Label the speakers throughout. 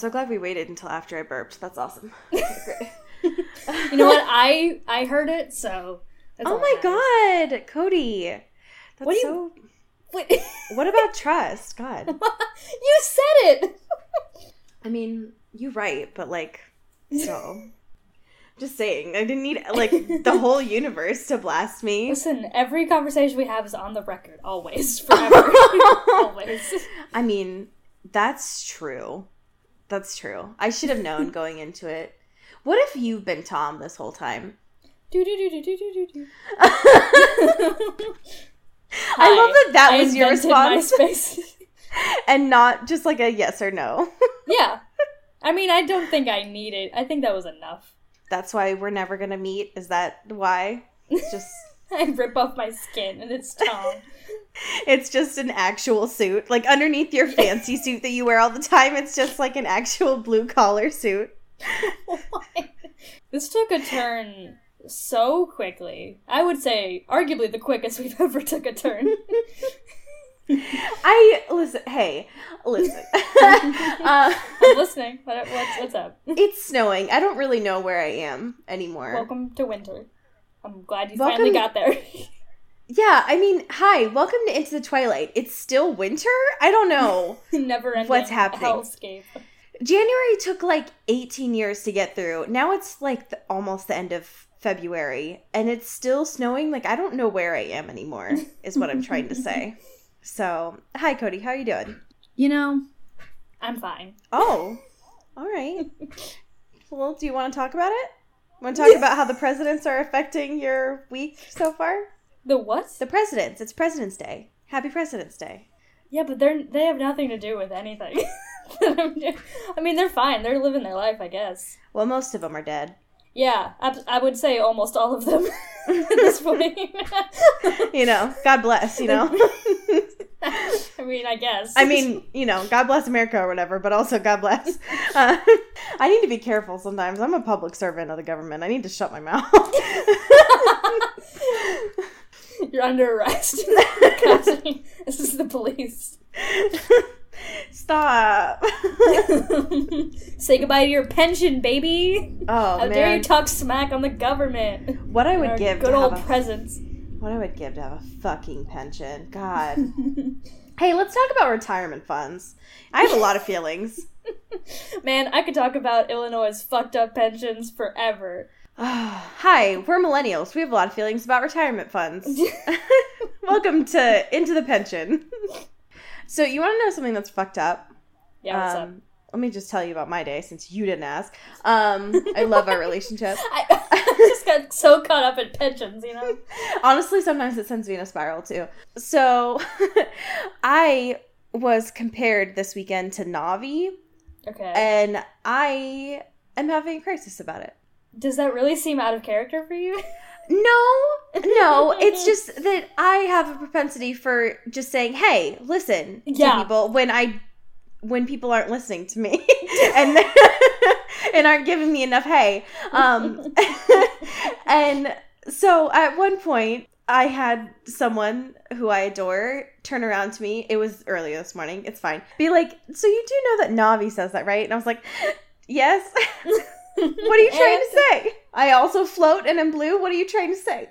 Speaker 1: So glad we waited until after I burped. That's awesome.
Speaker 2: You know what? I I heard it, so. that's
Speaker 1: oh my god, Cody. That's
Speaker 2: What do you-
Speaker 1: so.
Speaker 2: Wait.
Speaker 1: What about trust? God.
Speaker 2: you said it.
Speaker 1: I mean, you're right, but like, so. Just saying, I didn't need like the whole universe to blast me.
Speaker 2: Listen, every conversation we have is on the record, always, forever, always.
Speaker 1: I mean, that's true. That's true. I should have known going into it. What if you've been Tom this whole time?
Speaker 2: Do do do do do do do.
Speaker 1: I love that that was your response and not just like a yes or no.
Speaker 2: yeah, I mean, I don't think I need it. I think that was enough.
Speaker 1: That's why we're never gonna meet. Is that why? It's just
Speaker 2: I rip off my skin, and it's Tom.
Speaker 1: It's just an actual suit. Like underneath your fancy suit that you wear all the time, it's just like an actual blue collar suit.
Speaker 2: this took a turn so quickly. I would say, arguably, the quickest we've ever took a turn.
Speaker 1: I listen. Hey, listen. uh,
Speaker 2: I'm listening. What, what's what's up?
Speaker 1: it's snowing. I don't really know where I am anymore.
Speaker 2: Welcome to winter. I'm glad you
Speaker 1: Welcome-
Speaker 2: finally got there.
Speaker 1: Yeah, I mean, hi, welcome to Into the Twilight. It's still winter. I don't know.
Speaker 2: Never ending
Speaker 1: What's happening?
Speaker 2: hellscape.
Speaker 1: January took like 18 years to get through. Now it's like the, almost the end of February and it's still snowing. Like I don't know where I am anymore is what I'm trying to say. So, hi Cody, how are you doing?
Speaker 2: You know, I'm fine.
Speaker 1: Oh. All right. Well, do you want to talk about it? Want to talk about how the presidents are affecting your week so far?
Speaker 2: The what?
Speaker 1: The presidents. It's President's Day. Happy President's Day.
Speaker 2: Yeah, but they're they have nothing to do with anything. I mean, they're fine. They're living their life, I guess.
Speaker 1: Well, most of them are dead.
Speaker 2: Yeah, I, I would say almost all of them at this point.
Speaker 1: You know, God bless, you know.
Speaker 2: I mean, I guess.
Speaker 1: I mean, you know, God bless America or whatever, but also God bless. Uh, I need to be careful sometimes. I'm a public servant of the government. I need to shut my mouth.
Speaker 2: you're under arrest. this is the police.
Speaker 1: Stop.
Speaker 2: Say goodbye to your pension, baby.
Speaker 1: Oh
Speaker 2: How dare you talk smack on the government?
Speaker 1: what I would give
Speaker 2: good
Speaker 1: to
Speaker 2: old
Speaker 1: have a,
Speaker 2: presents.
Speaker 1: what I would give to have a fucking pension. God. hey, let's talk about retirement funds. I have a lot of feelings.
Speaker 2: Man, I could talk about Illinois' fucked up pensions forever.
Speaker 1: Hi, we're millennials. We have a lot of feelings about retirement funds. Welcome to Into the Pension. so, you want to know something that's fucked up?
Speaker 2: Yeah, what's up?
Speaker 1: Um, Let me just tell you about my day since you didn't ask. Um, I love our relationship.
Speaker 2: I, I just got so caught up in pensions, you know?
Speaker 1: Honestly, sometimes it sends me in a spiral too. So, I was compared this weekend to Navi,
Speaker 2: Okay.
Speaker 1: and I am having a crisis about it.
Speaker 2: Does that really seem out of character for you?
Speaker 1: No, no, it's just that I have a propensity for just saying, "Hey, listen"
Speaker 2: Yeah.
Speaker 1: to people when I when people aren't listening to me and and aren't giving me enough hey. Um and so at one point I had someone who I adore turn around to me. It was earlier this morning. It's fine. Be like, "So you do know that Navi says that, right?" And I was like, "Yes." What are you trying to say? I also float and am blue. What are you trying to say?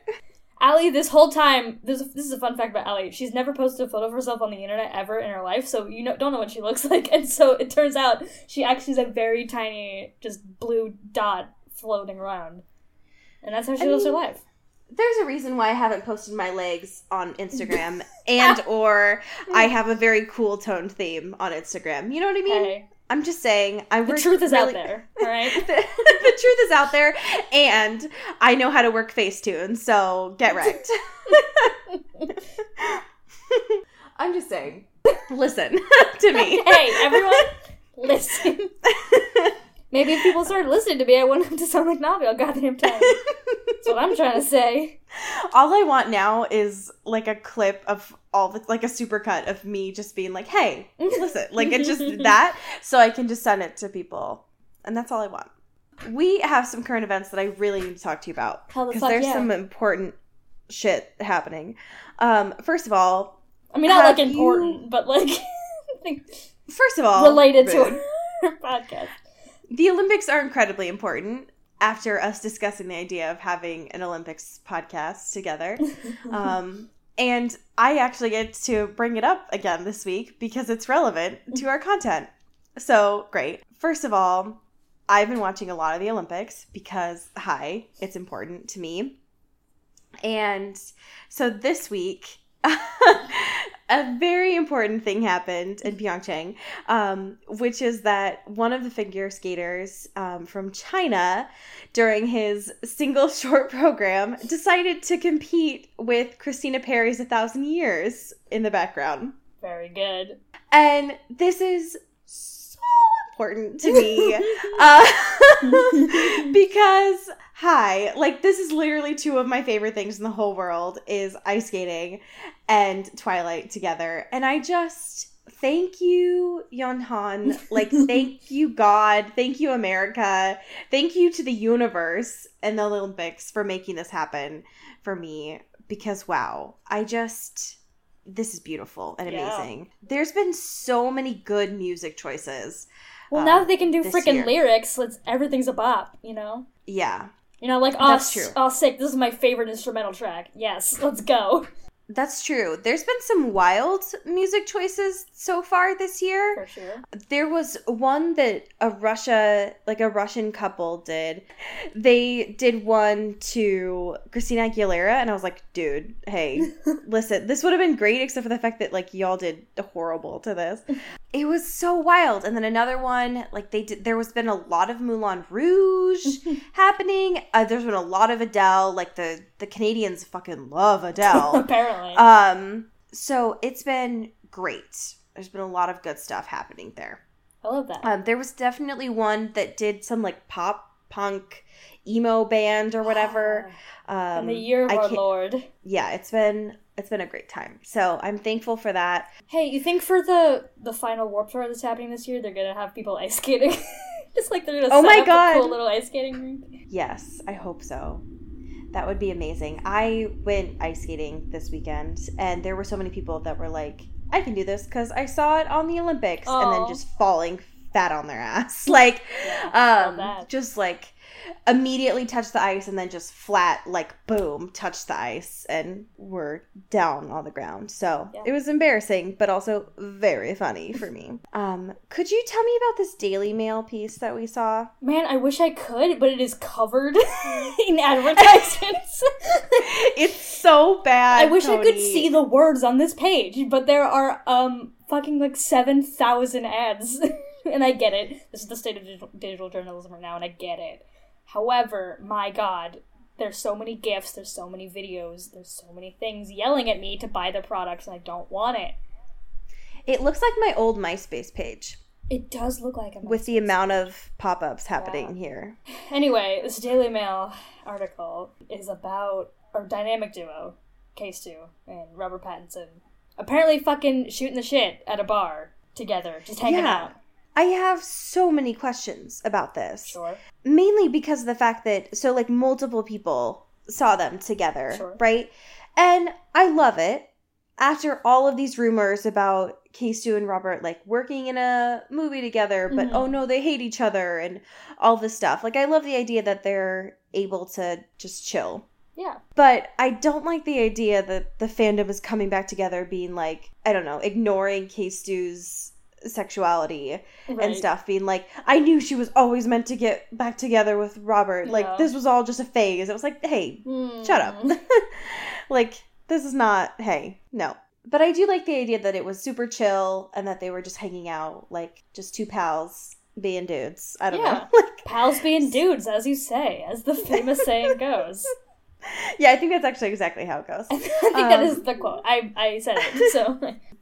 Speaker 2: Allie, this whole time, this, this is a fun fact about Allie. She's never posted a photo of herself on the internet ever in her life, so you know, don't know what she looks like. And so it turns out she actually is a very tiny, just blue dot floating around. And that's how she
Speaker 1: I
Speaker 2: lives her life.
Speaker 1: There's a reason why I haven't posted my legs on Instagram and or I have a very cool toned theme on Instagram. You know what I mean?
Speaker 2: Hey,
Speaker 1: I'm just saying. I'm
Speaker 2: The truth is
Speaker 1: really-
Speaker 2: out there, all right?
Speaker 1: the, the truth is out there, and I know how to work Facetune, so get wrecked. I'm just saying. Listen to me.
Speaker 2: hey, everyone, listen. Maybe if people started listening to me, I wouldn't have to sound like Navi all goddamn time. That's what I'm trying to say.
Speaker 1: All I want now is like a clip of all the like a supercut of me just being like, "Hey, listen," like it's just that, so I can just send it to people, and that's all I want. We have some current events that I really need to talk to you about
Speaker 2: Hell the
Speaker 1: because there's
Speaker 2: yeah.
Speaker 1: some important shit happening. Um, first of all,
Speaker 2: I mean, not like
Speaker 1: Have you-
Speaker 2: important, but like
Speaker 1: first of all,
Speaker 2: related to our podcast.
Speaker 1: The Olympics are incredibly important. After us discussing the idea of having an Olympics podcast together, um, and I actually get to bring it up again this week because it's relevant to our content. So great. First of all, I've been watching a lot of the Olympics because, hi, it's important to me. And so this week, a very important thing happened in Pyeongchang, um, which is that one of the figure skaters um, from China, during his single short program, decided to compete with Christina Perri's A Thousand Years in the background.
Speaker 2: Very good.
Speaker 1: And this is so important to me uh, because hi like this is literally two of my favorite things in the whole world is ice skating and twilight together and i just thank you Yan Han like thank you god thank you america thank you to the universe and the olympics for making this happen for me because wow i just this is beautiful and
Speaker 2: Yeah.
Speaker 1: amazing there's been so many good music choices
Speaker 2: Well,
Speaker 1: uh,
Speaker 2: now that they can do freaking
Speaker 1: year.
Speaker 2: lyrics, let's everything's a bop. You know.
Speaker 1: yeah
Speaker 2: You know, like, oh,
Speaker 1: That's true.
Speaker 2: oh, sick, this is my favorite instrumental track. Yes, let's go.
Speaker 1: That's true. There's been some wild music choices so far this year.
Speaker 2: For sure.
Speaker 1: There was one that a Russia, like a Russian couple did. They did one to Christina Aguilera, and I was like, dude, hey, listen, this would have been great except for the fact that like y'all did horrible to this. It was so wild. And then another one, like they did, there was been a lot of Moulin Rouge happening. Uh, there's been a lot of Adele. Like the the Canadians fucking love Adele.
Speaker 2: Apparently.
Speaker 1: Um, so it's been great. There's been a lot of good stuff happening there.
Speaker 2: I love that.
Speaker 1: Um, there was definitely one that did some like pop punk emo band or whatever. Um,
Speaker 2: In the year of
Speaker 1: I
Speaker 2: our Lord.
Speaker 1: Yeah, it's been it's been a great time. So I'm thankful for that.
Speaker 2: Hey, you think for the the final Warped Tour that's happening this year, they're gonna have people ice skating? Just like they're gonna
Speaker 1: Oh
Speaker 2: set
Speaker 1: my
Speaker 2: up
Speaker 1: God.
Speaker 2: a cool little ice skating rink.
Speaker 1: Yes, I hope so. That would be amazing. I went ice skating this weekend, and there were so many people that were like, "I can do this" because I saw it on the Olympics, and then just falling fat on their ass, like,
Speaker 2: Yeah,
Speaker 1: um, just like immediately touch the ice, and then just flat, like, boom, touch the ice, and we're down on the ground. So
Speaker 2: Yeah.
Speaker 1: it was embarrassing, but also very funny for me. Um, could you tell me about this Daily Mail piece that we saw?
Speaker 2: Man, I wish I could, but it is covered in advertisements.
Speaker 1: it's so bad.
Speaker 2: I wish I could see the words on this page, but there are um fucking like seven thousand ads, and I get it. This is the state of digital, digital journalism right now, and I get it. However, my God, there's so many gifs, there's so many videos, there's so many things yelling at me to buy the products, and I don't want it.
Speaker 1: It looks like my old MySpace page
Speaker 2: It does look like a
Speaker 1: with the amount of pop ups happening here.
Speaker 2: Anyway, this Daily Mail article is about our dynamic duo, K Stew and Robert Pattinson, apparently fucking shooting the shit at a bar together, just hanging
Speaker 1: Yeah.
Speaker 2: out.
Speaker 1: I have so many questions about this.
Speaker 2: Sure.
Speaker 1: Mainly because of the fact that, so like multiple people saw them together,
Speaker 2: Sure.
Speaker 1: right? And I love it. After all of these rumors about K Stew and Robert like working in a movie together, but
Speaker 2: Mhm.
Speaker 1: oh no, they hate each other and all this stuff. Like, I love the idea that they're able to just chill
Speaker 2: Yeah.
Speaker 1: But I don't like the idea that the fandom is coming back together, being like, I don't know, ignoring K Stew's sexuality and stuff, being like, I knew she was always meant to get back together with Robert.
Speaker 2: Yeah.
Speaker 1: Like, this was all just a phase. It was like, hey,
Speaker 2: Hmm.
Speaker 1: shut up. like, this is not, hey, no. but I do like the idea that it was super chill and that they were just hanging out, like just two pals being dudes. I don't
Speaker 2: Yeah.
Speaker 1: know. Like,
Speaker 2: Pals being dudes, as you say, as the famous saying goes.
Speaker 1: yeah, I think that's actually exactly how it goes.
Speaker 2: I think that
Speaker 1: Um,
Speaker 2: is the quote. I, I said it, so.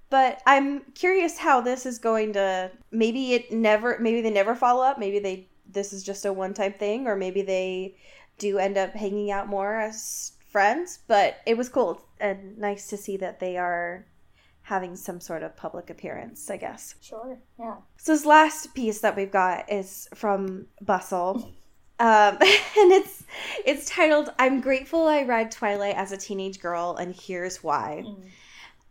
Speaker 1: But I'm curious how this is going to. Maybe it never. Maybe they never follow up. Maybe they. This is just a one time thing, or maybe they do end up hanging out more as friends. But it was cool and nice to see that they are having some sort of public appearance. I guess.
Speaker 2: Sure, yeah.
Speaker 1: So this last piece that we've got is from Bustle. Um, and it's it's titled "I'm grateful I read Twilight as a teenage girl, and here's why."
Speaker 2: Mm.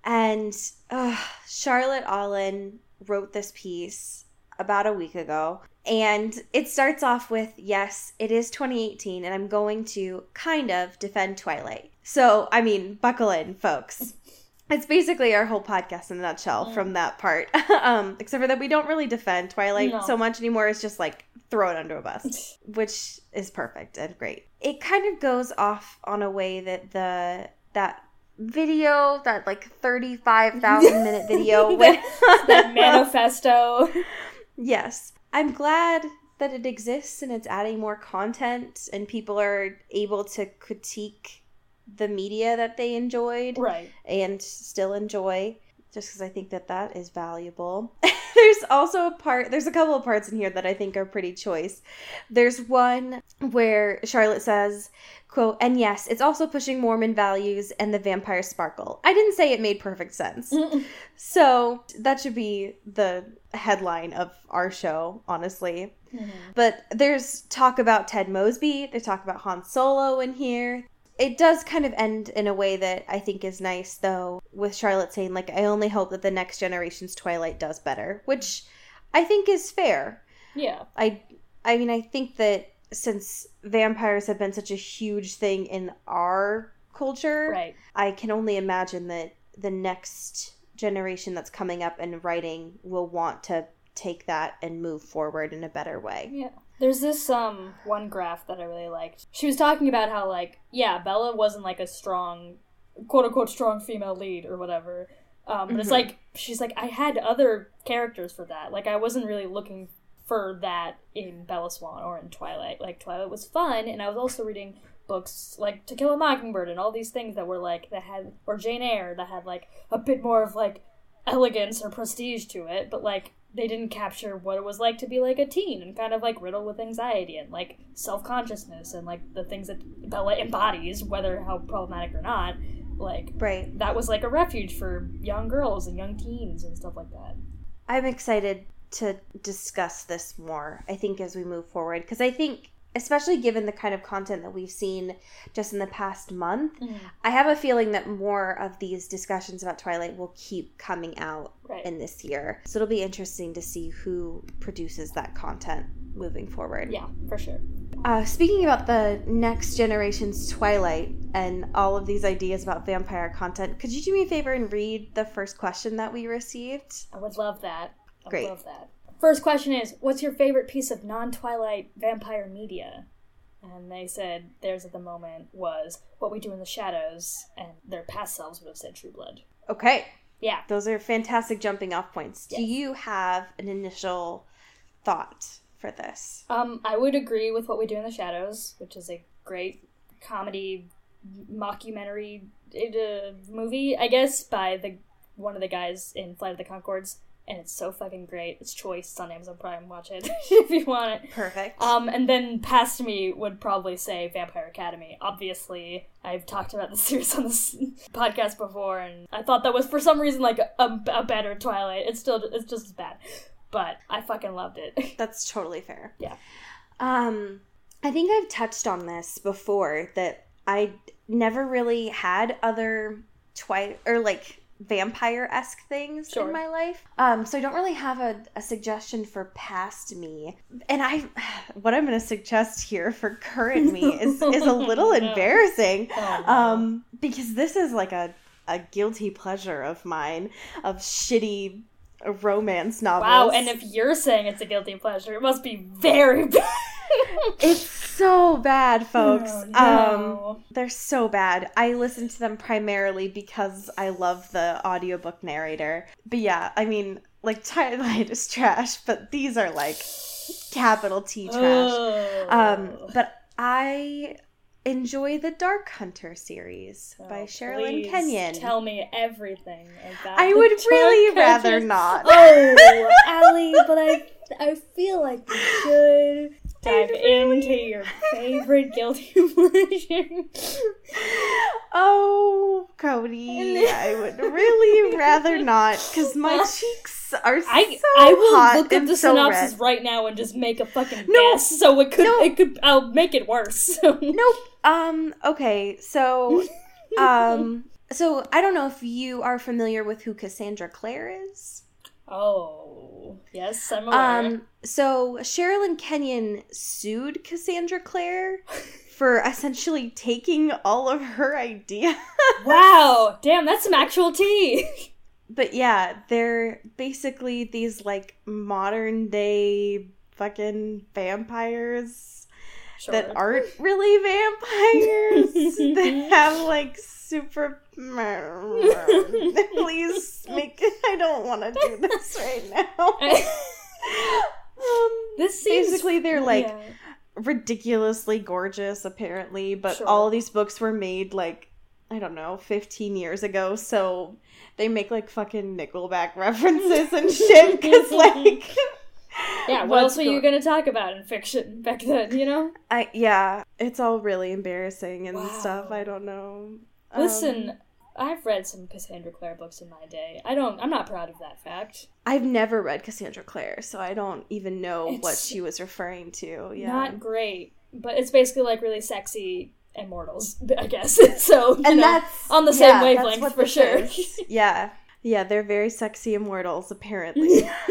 Speaker 1: And uh, Charlotte Allen wrote this piece about a week ago. And it starts off with Yes, it is 2018, and I'm going to kind of defend Twilight. So, I mean, buckle in, folks. It's basically our whole podcast in a nutshell
Speaker 2: Mm.
Speaker 1: from that part. um, except for that we don't really defend Twilight
Speaker 2: No.
Speaker 1: so much anymore. It's just like throw it under a bus, which is perfect and great. It kind of goes off on a way that the that video, that like 35,000 minute video with
Speaker 2: that manifesto.
Speaker 1: Yes. I'm glad that it exists and it's adding more content and people are able to critique the media that they enjoyed
Speaker 2: right.
Speaker 1: and still enjoy just because I think that that is valuable. there's also a part, there's a couple of parts in here that I think are pretty choice. There's one where Charlotte says, quote, and yes, it's also pushing Mormon values and the vampire sparkle. I didn't say it made perfect sense. So that should be the headline of our show, honestly. Mm-hmm. But there's talk about Ted Mosby, they talk about Han Solo in here. It does kind of end in a way that I think is nice, though, with Charlotte saying, like, I only hope that the next generation's Twilight does better, which I think is fair.
Speaker 2: Yeah.
Speaker 1: I I mean I think that since vampires have been such a huge thing in our culture,
Speaker 2: Right.
Speaker 1: I can only imagine that the next generation that's coming up and writing will want to take that and move forward in a better way.
Speaker 2: Yeah. There's this um one graph that I really liked. She was talking about how like yeah, Bella wasn't like a strong quote unquote strong female lead or whatever. Um, but it's
Speaker 1: Mhm.
Speaker 2: like she's like I had other characters for that. Like I wasn't really looking for that in Bella Swan or in Twilight. Like Twilight was fun, and I was also reading books like To Kill a Mockingbird and all these things that were like that had or Jane Eyre that had like a bit more of like elegance or prestige to it, but like they didn't capture what it was like to be like a teen and kind of like riddled with anxiety and like self consciousness and like the things that Bella embodies, whether how problematic or not. Like
Speaker 1: Right.
Speaker 2: that was like a refuge for young girls and young teens and stuff like that.
Speaker 1: I'm excited to discuss this more, I think, as we move forward. Because I think, especially given the kind of content that we've seen just in the past month, I have a feeling that more of these discussions about Twilight will keep coming out
Speaker 2: Right.
Speaker 1: in this year. So it'll be interesting to see who produces that content moving forward.
Speaker 2: Yeah, for sure.
Speaker 1: Uh, speaking about the next generation's Twilight and all of these ideas about vampire content, could you do me a favor and read the first question that we received?
Speaker 2: I would love that. I would
Speaker 1: Great.
Speaker 2: love that. First question is What's your favorite piece of non Twilight vampire media? And they said theirs at the moment was What We Do in the Shadows, and their past selves would have said True Blood.
Speaker 1: Okay,
Speaker 2: Yeah.
Speaker 1: those are fantastic jumping off points. Do you have an initial thought for this?
Speaker 2: Um, I would agree with What We Do in the Shadows, which is a great comedy mockumentary uh, movie, I guess, by the one of the guys in Flight of the Conchords, and it's so fucking great. It's Choice. It's on Amazon Prime. Watch it if you want it.
Speaker 1: Perfect.
Speaker 2: Um, and then past me would probably say Vampire Academy. Obviously, I've talked about the series on this podcast before, and I thought that was for some reason like a, a better Twilight. It's still it's just as bad, but I fucking loved it.
Speaker 1: That's totally fair.
Speaker 2: Yeah.
Speaker 1: Um, I think I've touched on this before that I never really had other Twilight or like vampire esque things
Speaker 2: Sure.
Speaker 1: in my life. Um, so I don't really have a, a suggestion for past me. And I, what I'm going to suggest here for current me is is a little embarrassing.
Speaker 2: Oh, no.
Speaker 1: Um, because this is like a a guilty pleasure of mine of shitty romance novels.
Speaker 2: wow, and if you're saying it's a guilty pleasure, it must be very bad.
Speaker 1: It's so bad, folks.
Speaker 2: Oh,
Speaker 1: Um, they're so bad. I listen to them primarily because I love the audiobook narrator. But yeah, I mean, like Twilight is trash, but these are like capital T trash. Um,
Speaker 2: Oh.
Speaker 1: but I enjoy the Dark Hunter series by
Speaker 2: Oh,
Speaker 1: Sherilyn
Speaker 2: please
Speaker 1: Kenyon.
Speaker 2: Tell me everything about
Speaker 1: I would
Speaker 2: Dark
Speaker 1: really rather
Speaker 2: Hunters.
Speaker 1: not.
Speaker 2: Oh, Allie, but I I feel like we should dive into your favorite guilty pleasure.
Speaker 1: Oh, Cody, I would really rather not because my cheeks are
Speaker 2: I
Speaker 1: so
Speaker 2: I will
Speaker 1: hot
Speaker 2: look up the
Speaker 1: so
Speaker 2: synopsis
Speaker 1: red.
Speaker 2: right now and just make a fucking
Speaker 1: No.
Speaker 2: guess. So it could
Speaker 1: No.
Speaker 2: it could I'll make it worse.
Speaker 1: Nope. Um. Okay. So, um. So I don't know if you are familiar with who Cassandra Clare is.
Speaker 2: Oh yes, I'm aware.
Speaker 1: Um. So Sherilyn Kenyon sued Cassandra Clare for essentially taking all of her ideas.
Speaker 2: wow, damn, that's some actual tea.
Speaker 1: But yeah, they're basically these like modern day fucking vampires
Speaker 2: Sure.
Speaker 1: that aren't really vampires. they have like super. Please make. I don't want to do this right now. um,
Speaker 2: this seems
Speaker 1: basically, they're like
Speaker 2: yeah.
Speaker 1: ridiculously gorgeous, apparently. But
Speaker 2: Sure.
Speaker 1: all these books were made like I don't know, fifteen years ago. So they make like fucking Nickelback references and shit. Because like,
Speaker 2: Yeah, what else were you gonna talk about in fiction back then, you know?
Speaker 1: I yeah, it's all really embarrassing and
Speaker 2: Wow.
Speaker 1: stuff. I don't know. Um,
Speaker 2: Listen, I've read some Cassandra Clare books in my day. I don't I'm not proud of that fact.
Speaker 1: I've never read Cassandra Clare, so I don't even know what she was referring to. Yeah.
Speaker 2: Not great. But it's basically like really sexy immortals, I guess. so you
Speaker 1: and
Speaker 2: know,
Speaker 1: that's
Speaker 2: on the same
Speaker 1: yeah,
Speaker 2: wavelength for sure.
Speaker 1: yeah. Yeah, they're very sexy immortals, apparently.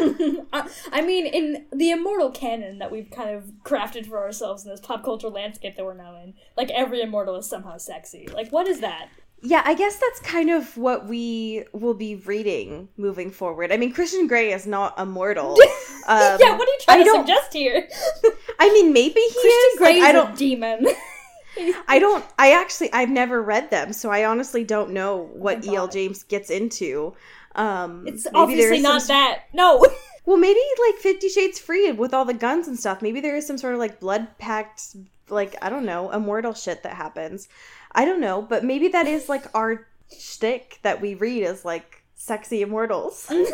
Speaker 2: I I mean, in the immortal canon that we've kind of crafted for ourselves in this pop culture landscape that we're now in, like every immortal is somehow sexy. Like, what is that?
Speaker 1: Yeah, I guess that's kind of what we will be reading moving forward. I mean, Christian Grey is not immortal. Um,
Speaker 2: yeah, what are you trying
Speaker 1: I
Speaker 2: to suggest here?
Speaker 1: I mean, maybe he
Speaker 2: Christian
Speaker 1: is.
Speaker 2: Grey
Speaker 1: Like, I
Speaker 2: is
Speaker 1: don't.
Speaker 2: a demon.
Speaker 1: I don't. I actually. I've never read them, so I honestly don't know what
Speaker 2: Oh
Speaker 1: E.L. James gets into. Um,
Speaker 2: it's obviously not
Speaker 1: some-
Speaker 2: that. No.
Speaker 1: Well, maybe like Fifty Shades Freed with all the guns and stuff. Maybe there is some sort of like blood pact, like I don't know, immortal shit that happens. I don't know, but maybe that is like our shtick that we read as like sexy immortals.
Speaker 2: no.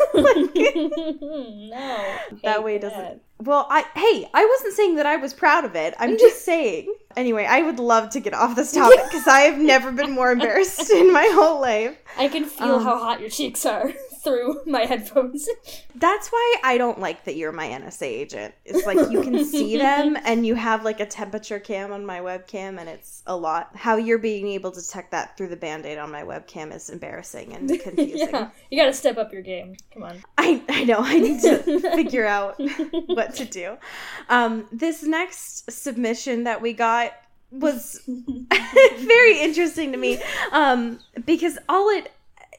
Speaker 1: that way it doesn't. Well, I hey, I wasn't saying that I was proud of it. I'm just saying. Anyway, I would love to get off this topic because I have never been more embarrassed in my whole life.
Speaker 2: I can feel
Speaker 1: Um,
Speaker 2: how hot your cheeks are through my headphones.
Speaker 1: That's why I don't like that you're my NSA agent. It's like you can see them and you have like a temperature cam on my webcam and it's a lot. How you're being able to detect that through the band-aid on my webcam is embarrassing and confusing.
Speaker 2: yeah, you gotta step up your game. Come on.
Speaker 1: I, I know, I need to figure out what to do. Um, this next submission that we got was very interesting to me um, because all it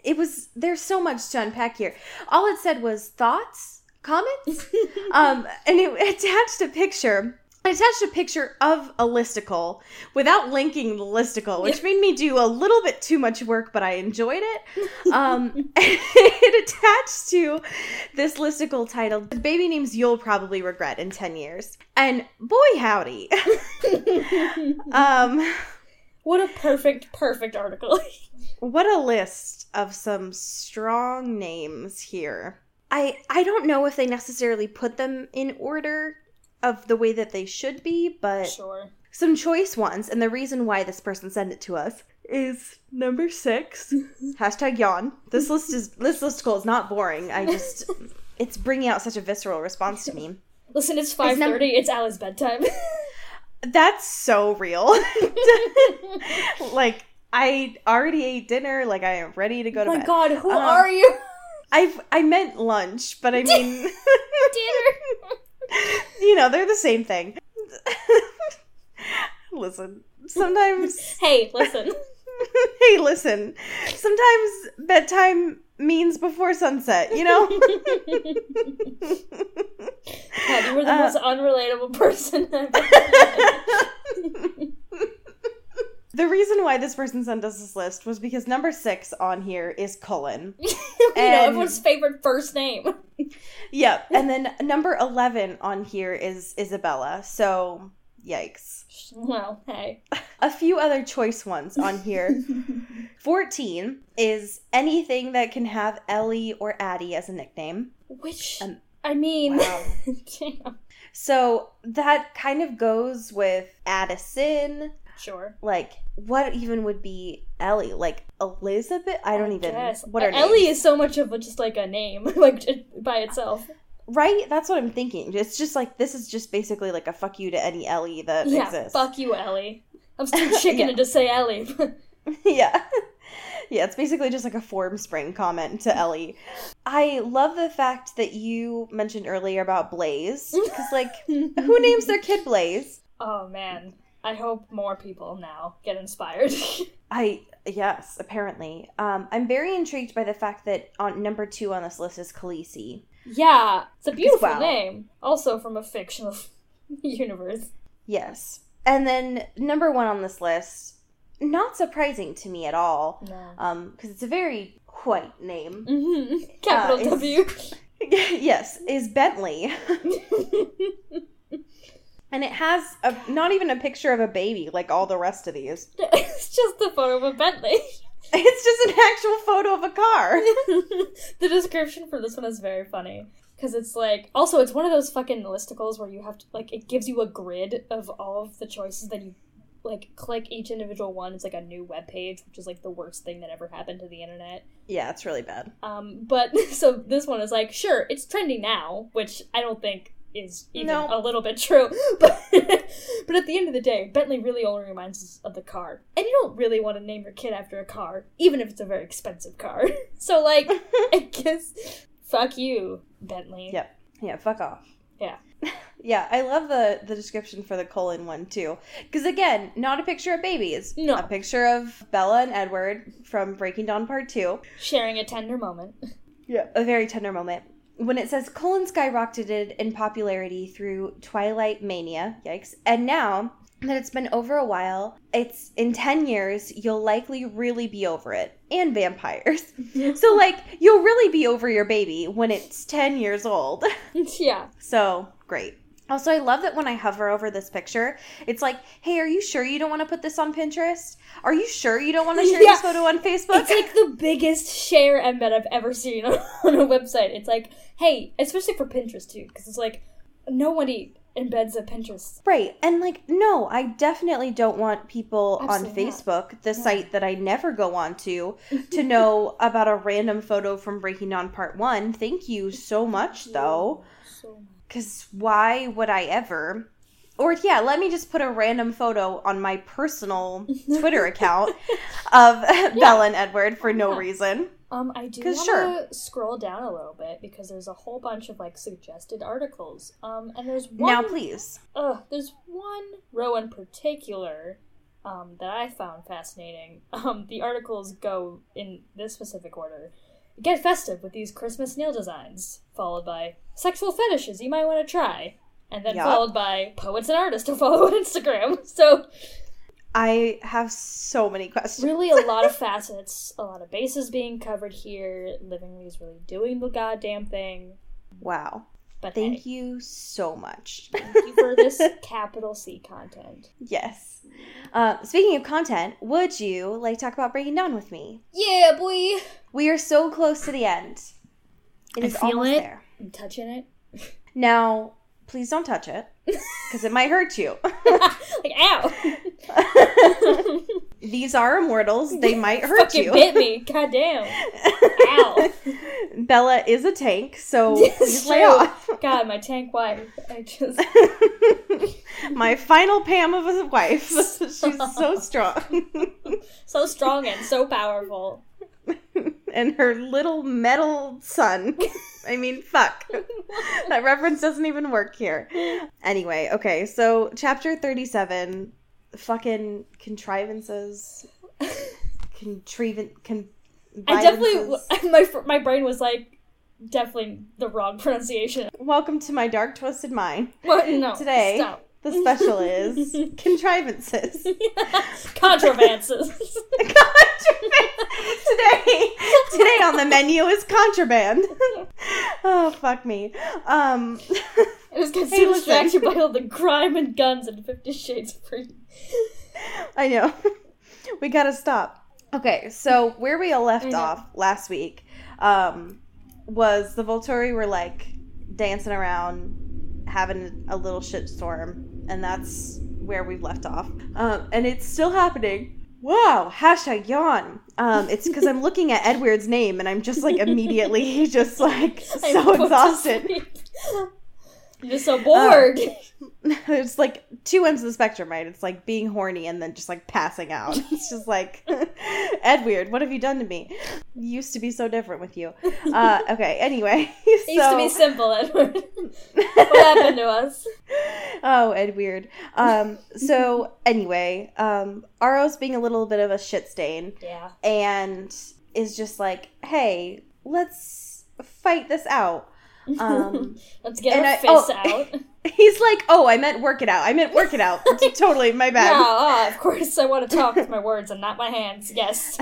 Speaker 1: it was there's so much to unpack here. All it said was thoughts, comments, um, and it attached a picture. I attached a picture of a listicle without linking the listicle, which made me do a little bit too much work, but I enjoyed it. Um, it attached to this listicle titled "The Baby Names You'll Probably Regret in Ten Years," and boy howdy, um,
Speaker 2: What a perfect, perfect article.
Speaker 1: what a list of some strong names here. I I don't know if they necessarily put them in order of the way that they should be, but
Speaker 2: sure.
Speaker 1: some choice ones. And the reason why this person sent it to us is number six. hashtag yawn. This list is this listicle is not boring. I just it's bringing out such a visceral response to me.
Speaker 2: Listen, it's five thirty. num- It's Alice's bedtime.
Speaker 1: That's so real. like I already ate dinner. Like I am ready to go to
Speaker 2: oh my
Speaker 1: bed.
Speaker 2: god, who
Speaker 1: Um,
Speaker 2: are you?
Speaker 1: I I meant lunch, but I mean,
Speaker 2: Dinner.
Speaker 1: you know, they're the same thing. Listen, sometimes
Speaker 2: Hey, listen.
Speaker 1: hey, listen. Sometimes bedtime means before sunset, you know?
Speaker 2: God, you were the
Speaker 1: Uh,
Speaker 2: most unrelatable person ever
Speaker 1: the reason why this person sent us this list was because number six on here is Cullen.
Speaker 2: you know, everyone's favorite first name.
Speaker 1: Yep. And then number 11 on here is Isabella. So, yikes.
Speaker 2: Well, hey.
Speaker 1: A few other choice ones on here. 14 is anything that can have Ellie or Addie as a nickname.
Speaker 2: Which,
Speaker 1: Um,
Speaker 2: I mean,
Speaker 1: wow.
Speaker 2: damn.
Speaker 1: So that kind of goes with Addison.
Speaker 2: Sure.
Speaker 1: Like, what even would be Ellie? Like Elizabeth? I don't even.
Speaker 2: Guess.
Speaker 1: What are
Speaker 2: Ellie
Speaker 1: names?
Speaker 2: is so much of a, just like a name, like by itself.
Speaker 1: Right? That's what I'm thinking. It's just like this is just basically like a fuck you to any Ellie that
Speaker 2: yeah,
Speaker 1: exists.
Speaker 2: fuck you, Ellie. I'm still chicken
Speaker 1: Yeah.
Speaker 2: to say Ellie.
Speaker 1: yeah. Yeah, it's basically just like a Formspring comment to Ellie. I love the fact that you mentioned earlier about Blaze. Because, like, who names their kid Blaze?
Speaker 2: oh man, I hope more people now get inspired.
Speaker 1: I, yes, apparently. Um, I'm very intrigued by the fact that on number two on this list is Khaleesi.
Speaker 2: Yeah, it's a beautiful
Speaker 1: wow.
Speaker 2: name, also from a fictional universe.
Speaker 1: Yes. And then number one on this list, not surprising to me at all.
Speaker 2: No.
Speaker 1: Um, because it's a very white name.
Speaker 2: hmm Capital
Speaker 1: Uh, is-
Speaker 2: W.
Speaker 1: yes, is Bentley. And it has a, not even a picture of a baby like all the rest of these.
Speaker 2: it's just the photo of a Bentley.
Speaker 1: It's just an actual photo of a car.
Speaker 2: the description for this one is very funny because it's like also it's one of those fucking listicles where you have to like it gives you a grid of all of the choices that you like click each individual one it's like a new web page which is like the worst thing that ever happened to the internet
Speaker 1: Yeah, it's really bad.
Speaker 2: um but so this one is like sure it's trending now which i don't think is even
Speaker 1: No.
Speaker 2: a little bit true but but at the end of the day bentley really only reminds us of the car and you don't really want to name your kid after a car even if it's a very expensive car so like i guess fuck you bentley
Speaker 1: Yep. Yeah, fuck off.
Speaker 2: Yeah.
Speaker 1: Yeah, I love the the description for the Cullen one too. Because again, not a picture of babies.
Speaker 2: No.
Speaker 1: A picture of Bella and Edward from Breaking Dawn Part 2.
Speaker 2: sharing a tender moment
Speaker 1: Yeah. A very tender moment. When it says Cullen skyrocketed in popularity through Twilight Mania, yikes, and now that it's been over a while, it's in 10 years, you'll likely really be over it. And vampires. so, like, you'll really be over your baby when it's 10 years old.
Speaker 2: yeah
Speaker 1: So, great. Also, I love that when I hover over this picture, it's like, hey, are you sure you don't want to put this on Pinterest? Are you sure you don't want to share
Speaker 2: Yeah.
Speaker 1: this photo on Facebook?
Speaker 2: It's like the biggest share embed I've ever seen on, on a website. It's like, hey, especially for Pinterest too, because it's like nobody embeds a Pinterest.
Speaker 1: Right. And like, no, I definitely don't want people
Speaker 2: Absolutely
Speaker 1: on
Speaker 2: not.
Speaker 1: Facebook, the site that I never go on to, to know about a random photo from Breaking Dawn Part 1. Thank you so much, though.
Speaker 2: So
Speaker 1: Because why would I ever? Or, yeah, let me just put a random photo on my personal Twitter account of Bella and Edward for no
Speaker 2: Yeah.
Speaker 1: reason.
Speaker 2: Um, I do want
Speaker 1: sure.
Speaker 2: to scroll down a little bit because there's a whole bunch of like suggested articles. Um, and there's one.
Speaker 1: Now, please.
Speaker 2: Ugh, there's one row in particular um, that I found fascinating. Um, the articles go in this specific order. Get festive with these Christmas nail designs, followed by sexual fetishes you might want to try, and then
Speaker 1: Yup.
Speaker 2: followed by poets and artists to follow on Instagram. So
Speaker 1: I have so many questions.
Speaker 2: really a lot of facets, a lot of bases being covered here. Livingly's really doing the goddamn thing.
Speaker 1: Wow.
Speaker 2: But
Speaker 1: Thank
Speaker 2: hey,
Speaker 1: you so much.
Speaker 2: thank you for this capital C content.
Speaker 1: Yes. Uh, speaking of content, would you like to talk about Breaking Dawn with me?
Speaker 2: Yeah, boy.
Speaker 1: We are so close to the end. It
Speaker 2: I
Speaker 1: is
Speaker 2: feel
Speaker 1: almost
Speaker 2: it.
Speaker 1: there.
Speaker 2: I'm touching it.
Speaker 1: Now, please don't touch it because it might hurt you.
Speaker 2: like ow.
Speaker 1: These are immortals. They might hurt you.
Speaker 2: Fucking
Speaker 1: you.
Speaker 2: bit me. God damn. Ow.
Speaker 1: Bella is a tank, so please lay off.
Speaker 2: God, my tank wife. I just
Speaker 1: My final Pam of a wife. She's so strong.
Speaker 2: so strong and so powerful.
Speaker 1: and her little metal son. I mean, fuck. that reference doesn't even work here. Anyway, okay, so chapter 37 fucking contrivances. contrivan con.
Speaker 2: I definitely my my brain was like definitely the wrong pronunciation.
Speaker 1: Welcome to my dark twisted mind.
Speaker 2: What? No.
Speaker 1: Today,
Speaker 2: Stop.
Speaker 1: The special is contrivances.
Speaker 2: Contravances.
Speaker 1: today, today on the menu is contraband. oh fuck me. Um,
Speaker 2: I just got
Speaker 1: Hey,
Speaker 2: distracted by all the crime and guns and Fifty Shades of Grey.
Speaker 1: I know. we gotta stop. Okay, so where we all left off last week um, was the Volturi were like dancing around, having a little shitstorm, and that's where we've left off. Um, and it's still happening. Wow, hashtag yawn. Um, it's because I'm looking at Edward's name and I'm just like immediately just like so exhausted.
Speaker 2: Just so bored.
Speaker 1: It's like two ends of the spectrum, right? It's like being horny and then just like passing out. It's just like, Edward, what have you done to me? Used to be so different with you. Uh, okay, anyway.
Speaker 2: it used to be simple, Edward. what happened to us?
Speaker 1: oh, Edward. Um, so anyway, um, Aro's being a little bit of a shit stain
Speaker 2: Yeah.
Speaker 1: and is just like, hey, let's fight this out. Um,
Speaker 2: Let's get our
Speaker 1: I-
Speaker 2: fists
Speaker 1: oh,
Speaker 2: out.
Speaker 1: he's like, oh, I meant work it out. I meant work it out. totally, my
Speaker 2: Yeah,
Speaker 1: bad.
Speaker 2: ah, of course I want to talk with my words and not my hands. Yes.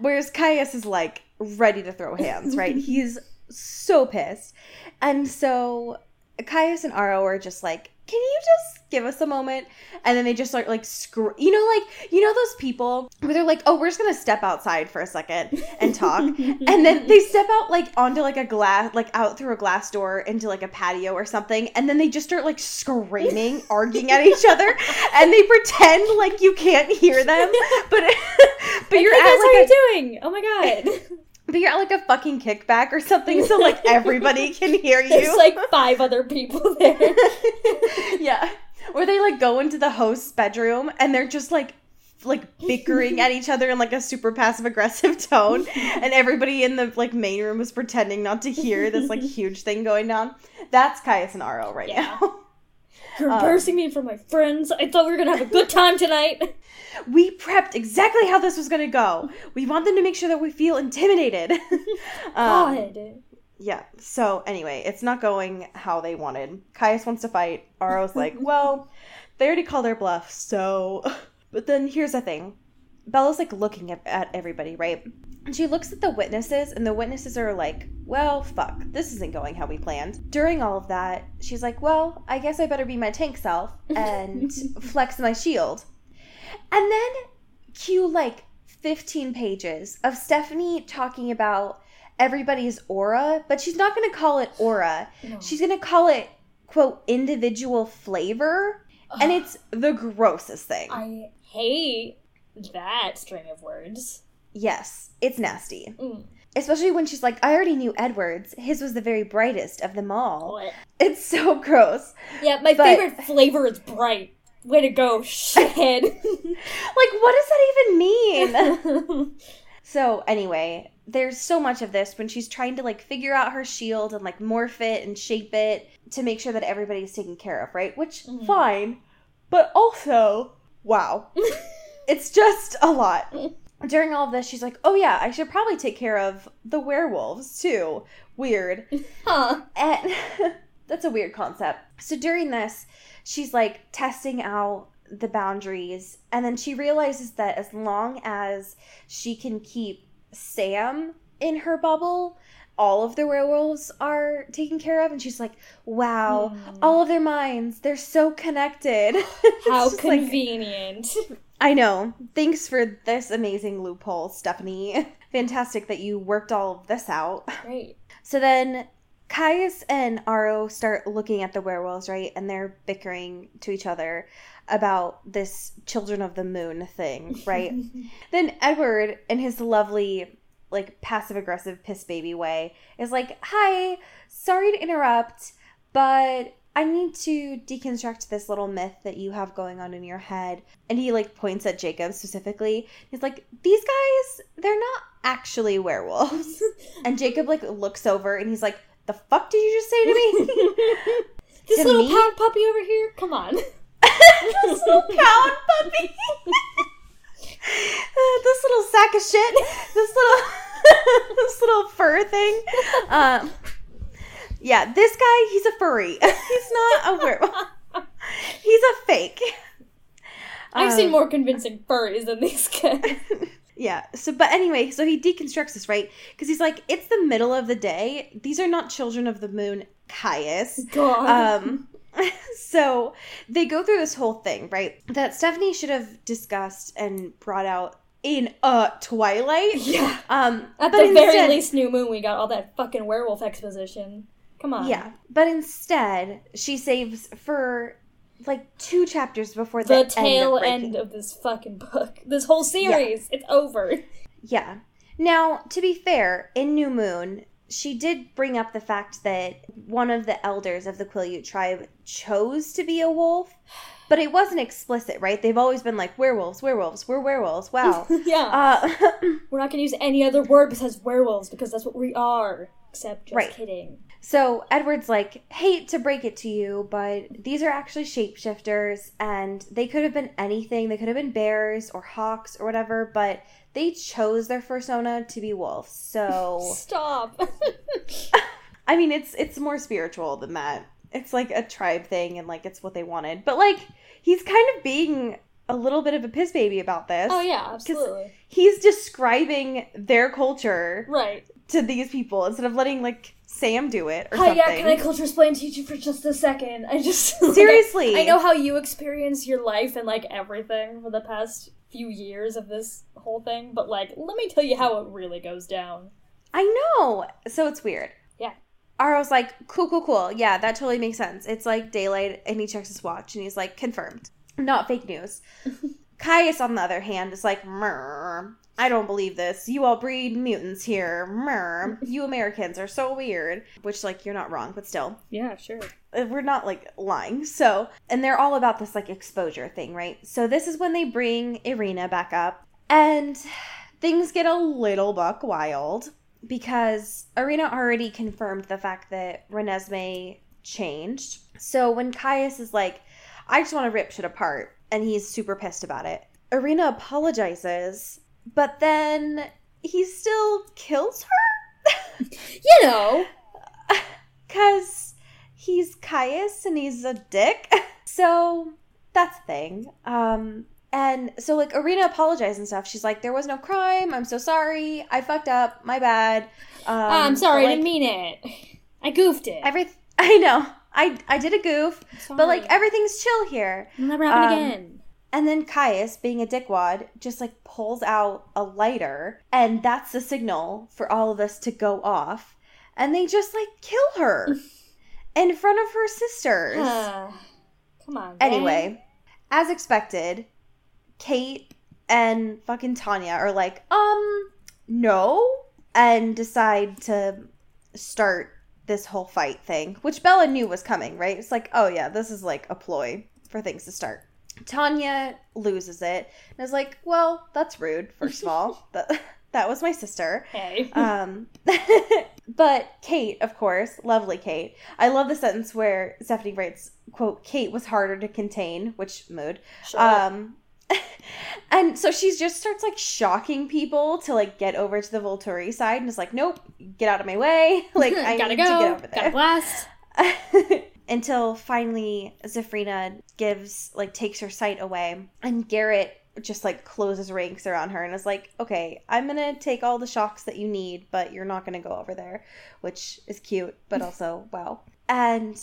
Speaker 1: Whereas Caius is like ready to throw hands, right? He's so pissed. And so Caius and Aro are just like, can you just give us a moment? And then they just start like, scr- you know, like, you know, those people where they're like, oh, we're just gonna step outside for a second and talk. and then they step out like onto like a glass, like out through a glass door into like a patio or something. And then they just start like screaming, arguing at each other. And they pretend like you can't hear them. But, but you're
Speaker 2: hey
Speaker 1: at like
Speaker 2: are
Speaker 1: a
Speaker 2: you doing? Oh my god.
Speaker 1: But you're at like a fucking kickback or something, so like everybody can hear you.
Speaker 2: There's like five other people there.
Speaker 1: yeah. Or they like go into the host's bedroom and they're just like like bickering at each other in like a super passive aggressive tone and everybody in the like main room is pretending not to hear this like huge thing going down that's caius and aro right
Speaker 2: Yeah.
Speaker 1: now
Speaker 2: You're
Speaker 1: Um,
Speaker 2: me in front of my friends. I thought we were gonna have a good time tonight.
Speaker 1: we prepped exactly how this was going to go we want them to make sure that we feel intimidated um,
Speaker 2: God.
Speaker 1: Yeah. So anyway, it's not going how they wanted. Caius wants to fight. Aro's like, well, they already called their bluff, so. But then here's the thing. Bella's like looking at, at everybody, right? And she looks at the witnesses, and the witnesses are like, well, fuck, this isn't going how we planned. During all of that, she's like, well, I guess I better be my tank self and flex my shield. And then cue like 15 pages of Stephenie talking about everybody's aura, but she's not going to call it aura.
Speaker 2: No.
Speaker 1: She's going to call it, quote, individual flavor. And it's the grossest thing.
Speaker 2: I hate that string of words.
Speaker 1: yes, it's nasty.
Speaker 2: Mm.
Speaker 1: Especially when she's like, I already knew Edward's. His was the very brightest of them all.
Speaker 2: What?
Speaker 1: It's so gross.
Speaker 2: Yeah, my
Speaker 1: But-
Speaker 2: favorite flavor is bright. Way to go, shithead.
Speaker 1: Like, what does that even mean? So anyway, there's so much of this when she's trying to like figure out her shield and like morph it and shape it to make sure that everybody's taken care of, right? Which
Speaker 2: Mhm.
Speaker 1: fine, but also wow, it's just a lot. During all of this, she's like, "Oh yeah, I should probably take care of the werewolves too." Weird.
Speaker 2: huh.
Speaker 1: And that's a weird concept. So during this, she's like testing out the boundaries, and then she realizes that as long as she can keep Sam in her bubble, all of the werewolves are taken care of. And she's like, wow,
Speaker 2: Hmm.
Speaker 1: all of their minds, they're so connected.
Speaker 2: How
Speaker 1: just like-
Speaker 2: convenient.
Speaker 1: I know. Thanks for this amazing loophole, Stephenie. Fantastic that you worked all of this out.
Speaker 2: Great.
Speaker 1: So then Caius and Aro start looking at the werewolves, right? And they're bickering to each other about this children of the moon thing, right? then Edward, in his lovely, like passive aggressive piss baby way, is like, Hi, sorry to interrupt, but I need to deconstruct this little myth that you have going on in your head. And he like points at Jacob specifically. He's like, These guys, they're not actually werewolves. And Jacob like looks over and he's like, "The fuck did you just say to me?"
Speaker 2: this
Speaker 1: To
Speaker 2: little
Speaker 1: me?
Speaker 2: pound puppy over here? Come on.
Speaker 1: this little pound puppy. this little sack of shit, this little this little fur thing. Um, yeah, this guy, he's a furry. He's not a werewolf. He's a fake.
Speaker 2: I've seen
Speaker 1: Um,
Speaker 2: more convincing furries than these guys.
Speaker 1: Yeah. So, but anyway, so he deconstructs this, right? Because he's like, it's the middle of the day. These are not children of the moon, Caius.
Speaker 2: God.
Speaker 1: Um, so they go through this whole thing, right? That Stephenie should have discussed and brought out in uh Twilight.
Speaker 2: yeah.
Speaker 1: Um,
Speaker 2: At the very least, New Moon, we got all that fucking werewolf exposition. Come on.
Speaker 1: Yeah, but instead she saves for like two chapters before the,
Speaker 2: The tail
Speaker 1: end.
Speaker 2: end,
Speaker 1: Of
Speaker 2: this fucking book. This whole series. It's over.
Speaker 1: Yeah. Now, to be fair, in New Moon, she did bring up the fact that one of the elders of the Quileute tribe chose to be a wolf, but it wasn't explicit, right? They've always been like werewolves, werewolves, we're werewolves. Wow.
Speaker 2: yeah.
Speaker 1: uh,
Speaker 2: We're not gonna use any other word besides werewolves because that's what we are. Except just
Speaker 1: Right.
Speaker 2: kidding.
Speaker 1: So Edward's like, hate to break it to you, but these are actually shapeshifters, and they could have been anything. They could have been bears or hawks or whatever, but they chose their persona to be wolves. So
Speaker 2: Stop.
Speaker 1: I mean, it's it's more spiritual than that. It's like a tribe thing, and like it's what they wanted. But like, he's kind of being a little bit of a piss baby about this.
Speaker 2: oh yeah, absolutely.
Speaker 1: He's describing their culture
Speaker 2: Right.
Speaker 1: to these people instead of letting like Sam do it or
Speaker 2: Hi,
Speaker 1: something.
Speaker 2: yeah, can I culture explain to you for just a second? I just
Speaker 1: Seriously.
Speaker 2: I, I know how you experience your life and like everything for the past few years of this whole thing, but like, let me tell you how it really goes down.
Speaker 1: I know. So it's weird.
Speaker 2: Yeah.
Speaker 1: Aro's like, cool, cool, cool. Yeah, that totally makes sense. It's like daylight, and he checks his watch, and he's like, confirmed. Not fake news. Caius, on the other hand, is like, Mrr, I don't believe this. You all breed mutants here. Mrr. You Americans are so weird. Which, like, you're not wrong, but still.
Speaker 2: Yeah, sure.
Speaker 1: Uh, We're not, like, lying. So, and they're all about this, like, exposure thing, right? So, this is when they bring Irina back up, and things get a little buck wild because Irina already confirmed the fact that Renesmee changed. So when Caius is like, I just want to rip shit apart, and he's super pissed about it, Irina apologizes, but then he still kills her?
Speaker 2: You know,
Speaker 1: Because he's Caius and he's a dick. So that's a thing. Um, and so like Irina apologized and stuff. She's like, there was no crime. I'm so sorry. I fucked up. My bad. Um,
Speaker 2: Ah, I'm sorry,
Speaker 1: but,
Speaker 2: I didn't mean it. I goofed it.
Speaker 1: every. I know. I I did a goof, but like everything's chill here.
Speaker 2: It'll never happen
Speaker 1: um,
Speaker 2: again.
Speaker 1: And then Caius, being a dickwad, just like pulls out a lighter, and that's the signal for all of us to go off. And they just like kill her in front of her sisters.
Speaker 2: Come on. gang.
Speaker 1: Anyway, as expected, Kate and fucking Tanya are like, um, no, and decide to start this whole fight thing, which Bella knew was coming, right? It's like, oh yeah, this is like a ploy for things to start. Tanya loses it and is like, well, that's rude, first of all. That, that was my sister.
Speaker 2: Hey.
Speaker 1: Um, but Kate, of course, lovely Kate. I love the sentence where Stephenie writes, "quote Kate was harder to contain," which mood.
Speaker 2: Sure.
Speaker 1: Um, and so she just starts like shocking people to like get over to the Volturi side, and is like, "Nope, get out of my way!" Like I
Speaker 2: gotta
Speaker 1: need
Speaker 2: go.
Speaker 1: to get over
Speaker 2: Gotta
Speaker 1: there.
Speaker 2: blast.
Speaker 1: Until finally Zafrina gives like takes her sight away, and Garrett just like closes ranks around her and is like, "Okay, I'm gonna take all the shocks that you need, but you're not gonna go over there," which is cute, but also wow. And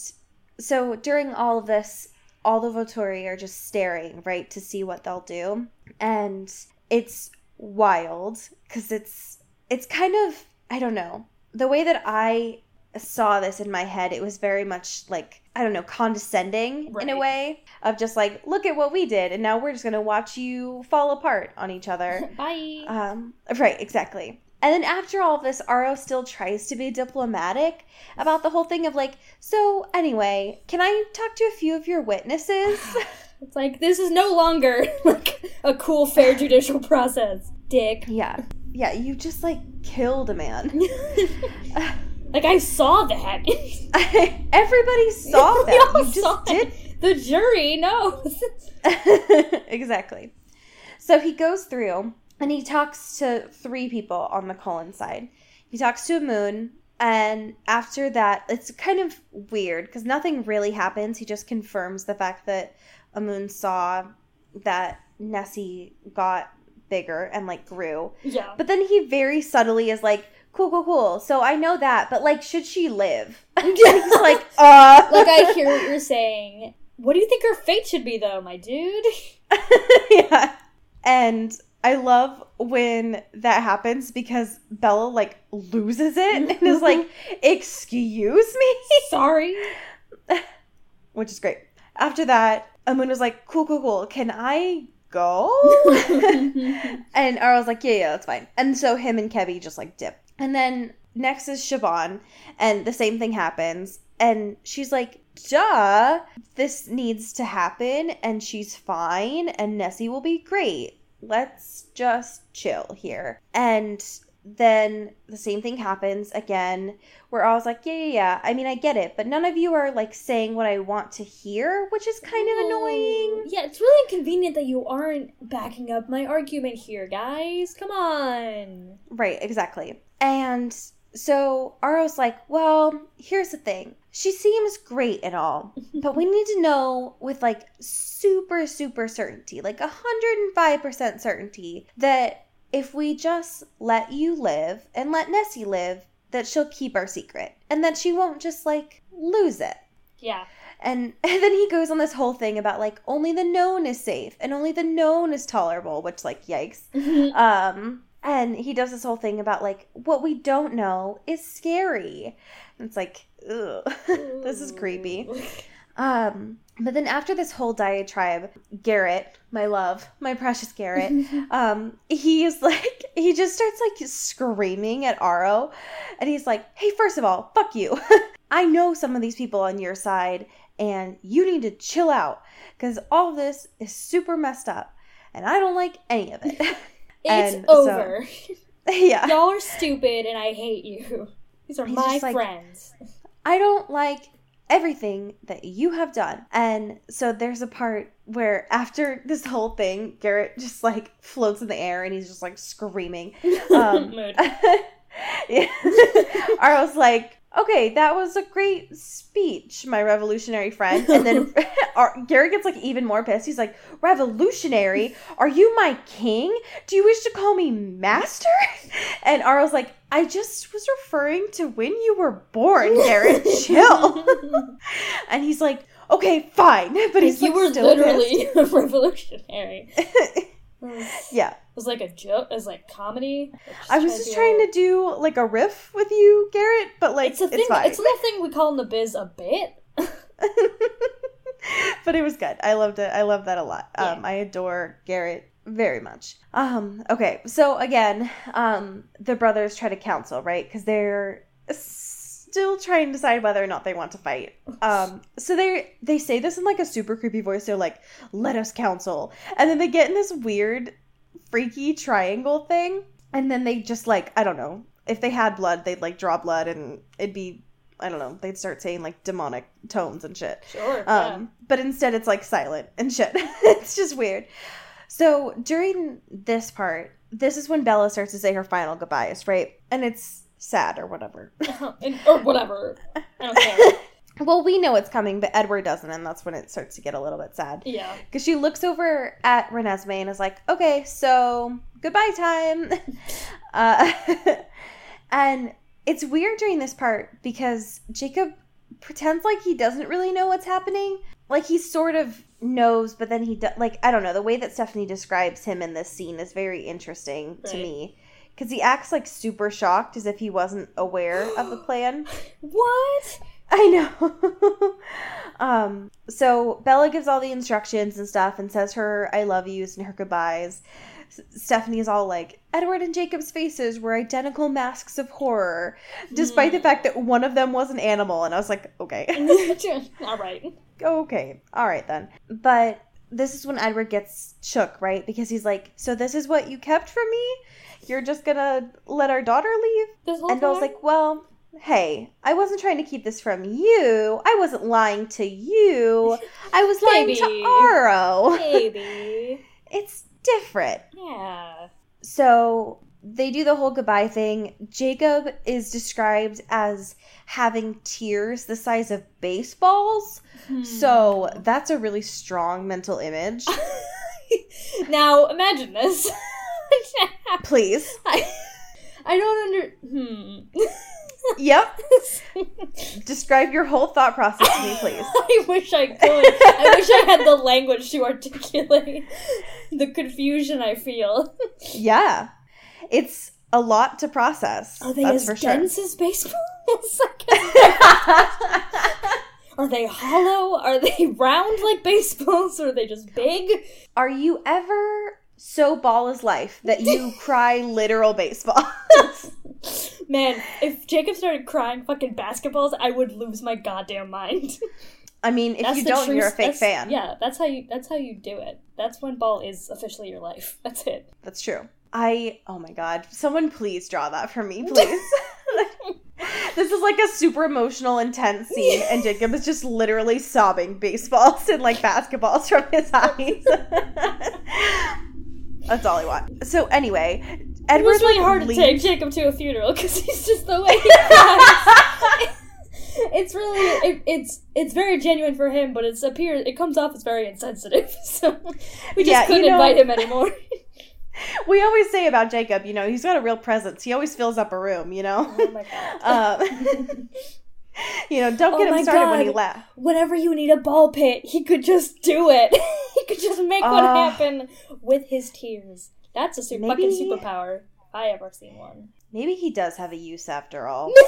Speaker 1: so during all of this, all the Volturi are just staring right to see what they'll do, and it's wild because it's it's kind of I don't know the way that I saw this in my head, it was very much like, I don't know, condescending in a way of just like, look at what we did, and now we're just gonna watch you fall apart on each other.
Speaker 2: Bye.
Speaker 1: um, right, exactly. And then after all this, Aro still tries to be diplomatic about the whole thing of like, so anyway, can I talk to a few of your witnesses?
Speaker 2: It's like this is no longer like a cool, fair judicial process, dick.
Speaker 1: yeah. Yeah, you just like killed a man.
Speaker 2: Like I saw that.
Speaker 1: Everybody saw that. You just
Speaker 2: saw
Speaker 1: did
Speaker 2: it. The jury knows.
Speaker 1: exactly. So he goes through and he talks to three people on the Cullen side. He talks to Amun, and after that, it's kind of weird because nothing really happens. He just confirms the fact that Amun saw that Nessie got bigger and like grew.
Speaker 2: Yeah.
Speaker 1: But then he very subtly is like, cool, cool, cool. So I know that, but like, should she live? and he's like, uh.
Speaker 2: like I hear what you're saying. What do you think her fate should be, though, my dude?
Speaker 1: yeah. And I love when that happens because Bella like loses it and is like, "Excuse me,"
Speaker 2: Sorry.
Speaker 1: which is great. After that, Amun was like, "Cool, cool, cool. Can I go?" and Aro was like, "Yeah, yeah, that's fine." And so him and Kebi just like dip. And then next is Siobhan, and the same thing happens. And she's like, duh, this needs to happen, and she's fine, and Nessie will be great. Let's just chill here. And then the same thing happens again, where I was like, yeah, yeah, yeah. I mean, I get it, but none of you are like saying what I want to hear, which is kind of annoying.
Speaker 2: Yeah, it's really inconvenient that you aren't backing up my argument here, guys. Come on.
Speaker 1: Right, exactly. And so Aro's like, well, here's the thing. She seems great and all, but we need to know with like super, super certainty, like 105% certainty, that if we just let you live and let Nessie live, that she'll keep our secret and that she won't just like lose it.
Speaker 2: Yeah.
Speaker 1: And, and then he goes on this whole thing about like only the known is safe and only the known is tolerable, which like yikes. Um, and he does this whole thing about like what we don't know is scary. And it's like, ugh, this is creepy. Um, but then after this whole diatribe, Garrett, my love, my precious Garrett, um, is like, he just starts like screaming at Aro, and he's like, "Hey, first of all, fuck you. I know some of these people on your side, and you need to chill out because all of this is super messed up, and I don't like any of it."
Speaker 2: It's
Speaker 1: And so-
Speaker 2: over.
Speaker 1: yeah,
Speaker 2: Y'all are stupid and I hate you. These are
Speaker 1: He's
Speaker 2: my
Speaker 1: just like-
Speaker 2: friends.
Speaker 1: I don't like everything that you have done. And so there's a part where after this whole thing, Garrett just like floats in the air and he's just like screaming. Um, yeah. I was like, okay, that was a great speech, my revolutionary friend. And then Ar- Garrett gets like even more pissed. He's like, revolutionary? Are you my king? Do you wish to call me master? And Aro's like, I just was referring to when you were born, Garrett. Chill. and he's like, okay, fine. But he's
Speaker 2: you
Speaker 1: like,
Speaker 2: were
Speaker 1: still
Speaker 2: literally revolutionary. It was,
Speaker 1: yeah.
Speaker 2: it was like a joke. It was like comedy.
Speaker 1: I was just trying to do like a riff with you, Garrett, but like
Speaker 2: It's a
Speaker 1: it's,
Speaker 2: thing.
Speaker 1: fine.
Speaker 2: It's a little thing we call in the biz a bit.
Speaker 1: but it was good. I loved it. I love that a lot.
Speaker 2: Yeah.
Speaker 1: Um, I adore Garrett very much. Um, okay, so again, um, the brothers try to counsel, right? Because they're still trying to decide whether or not they want to fight. Um, so they they say this in like a super creepy voice. They're like, "Let us counsel," and then they get in this weird, freaky triangle thing, and then they just like I don't know. If they had blood, they'd like draw blood, and it'd be I don't know. They'd start saying like demonic tones and shit.
Speaker 2: Sure.
Speaker 1: Um, but instead it's like silent and shit. it's just weird. So during this part, this is when Bella starts to say her final goodbyes, right? And it's sad or whatever.
Speaker 2: And- or whatever. I don't care.
Speaker 1: well, we know it's coming, but Edward doesn't, and that's when it starts to get a little bit sad.
Speaker 2: Yeah.
Speaker 1: Because she looks over at Renesmee and is like, okay, so goodbye time. uh, and it's weird during this part because Jacob pretends like he doesn't really know what's happening. Like he sort of knows, but then he, do- like, I don't know. The way that Stephenie describes him in this scene is very interesting to me. Because he acts like super shocked as if he wasn't aware of the plan.
Speaker 2: What?
Speaker 1: I know. um, so Bella gives all the instructions and stuff and says her I love yous and her goodbyes. S- Stephenie is all like, Edward and Jacob's faces were identical masks of horror, despite the fact that one of them was an animal. And I was like, okay,
Speaker 2: All right.
Speaker 1: okay, all right then. But this is when Edward gets shook, right? Because he's like, so this is what you kept from me? You're just gonna let our daughter leave?
Speaker 2: This whole
Speaker 1: And I
Speaker 2: was
Speaker 1: like, well, hey, I wasn't trying to keep this from you. I wasn't lying to you. I was lying to Aro.
Speaker 2: Baby.
Speaker 1: It's different.
Speaker 2: Yeah.
Speaker 1: So they do the whole goodbye thing. Jacob is described as having tears the size of baseballs.
Speaker 2: Hmm.
Speaker 1: So that's a really strong mental image.
Speaker 2: now imagine this.
Speaker 1: Please.
Speaker 2: I, I don't under. Hmm.
Speaker 1: Yep. Describe your whole thought process to me, please.
Speaker 2: I wish I could. I wish I had the language to articulate the confusion I feel.
Speaker 1: Yeah. It's a lot to process.
Speaker 2: Are they
Speaker 1: that's
Speaker 2: as
Speaker 1: for sure.
Speaker 2: dense as baseballs? Are they hollow? Are they round like baseballs? Or are they just big?
Speaker 1: Are you ever so ball is life that you cry literal baseball?
Speaker 2: Man, if Jacob started crying fucking basketballs, I would lose my goddamn mind.
Speaker 1: I mean, if
Speaker 2: That's
Speaker 1: you don't,
Speaker 2: true-
Speaker 1: you're a fake fan.
Speaker 2: Yeah, that's how you. That's how you do it. That's when ball is officially your life. That's it.
Speaker 1: That's true. I oh my god, someone please draw that for me, please. this is like a super emotional, intense scene, and Jacob is just literally sobbing baseballs and like basketballs from his eyes. That's all I want. So anyway,
Speaker 2: It was really
Speaker 1: like,
Speaker 2: hard to take Jacob to a funeral because he's just the way he it's really it, it's it's very genuine for him, but it's appears it comes off as very insensitive. So we just
Speaker 1: Yeah,
Speaker 2: couldn't
Speaker 1: know-
Speaker 2: invite him anymore.
Speaker 1: We always say about Jacob, you know, he's got a real presence. He always fills up a room, you know.
Speaker 2: oh my god.
Speaker 1: Um, you know, don't
Speaker 2: Oh
Speaker 1: get him
Speaker 2: my
Speaker 1: started when he
Speaker 2: God.
Speaker 1: laughs.
Speaker 2: Whenever you need a ball pit, he could just do it. he could just make one
Speaker 1: Uh,
Speaker 2: happen with his tears. That's a super
Speaker 1: maybe-
Speaker 2: fucking superpower. If I ever seen one.
Speaker 1: Maybe he does have a use after all.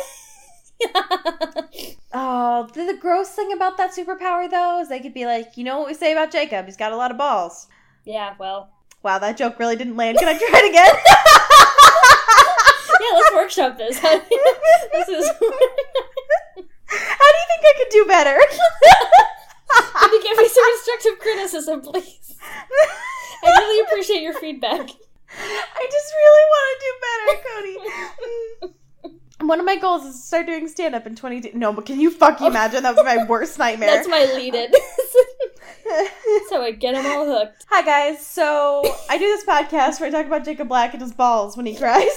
Speaker 1: Oh, the, the gross thing about that superpower, though, is they could be like, you know what we say about Jacob? He's got a lot of balls.
Speaker 2: yeah, well.
Speaker 1: Wow, that joke really didn't land. Can I try it again?
Speaker 2: Yeah, let's workshop this. this is
Speaker 1: How do you think I could do better?
Speaker 2: Can you give me some constructive criticism, please? I really appreciate your feedback.
Speaker 1: I just really want to do better, Cody. One of my goals is to start doing stand up in 20. No, but can you fucking imagine? That was my worst nightmare.
Speaker 2: That's my lead in. so I get them all hooked.
Speaker 1: Hi, guys. So I do this podcast where I talk about Jacob Black and his balls when he cries.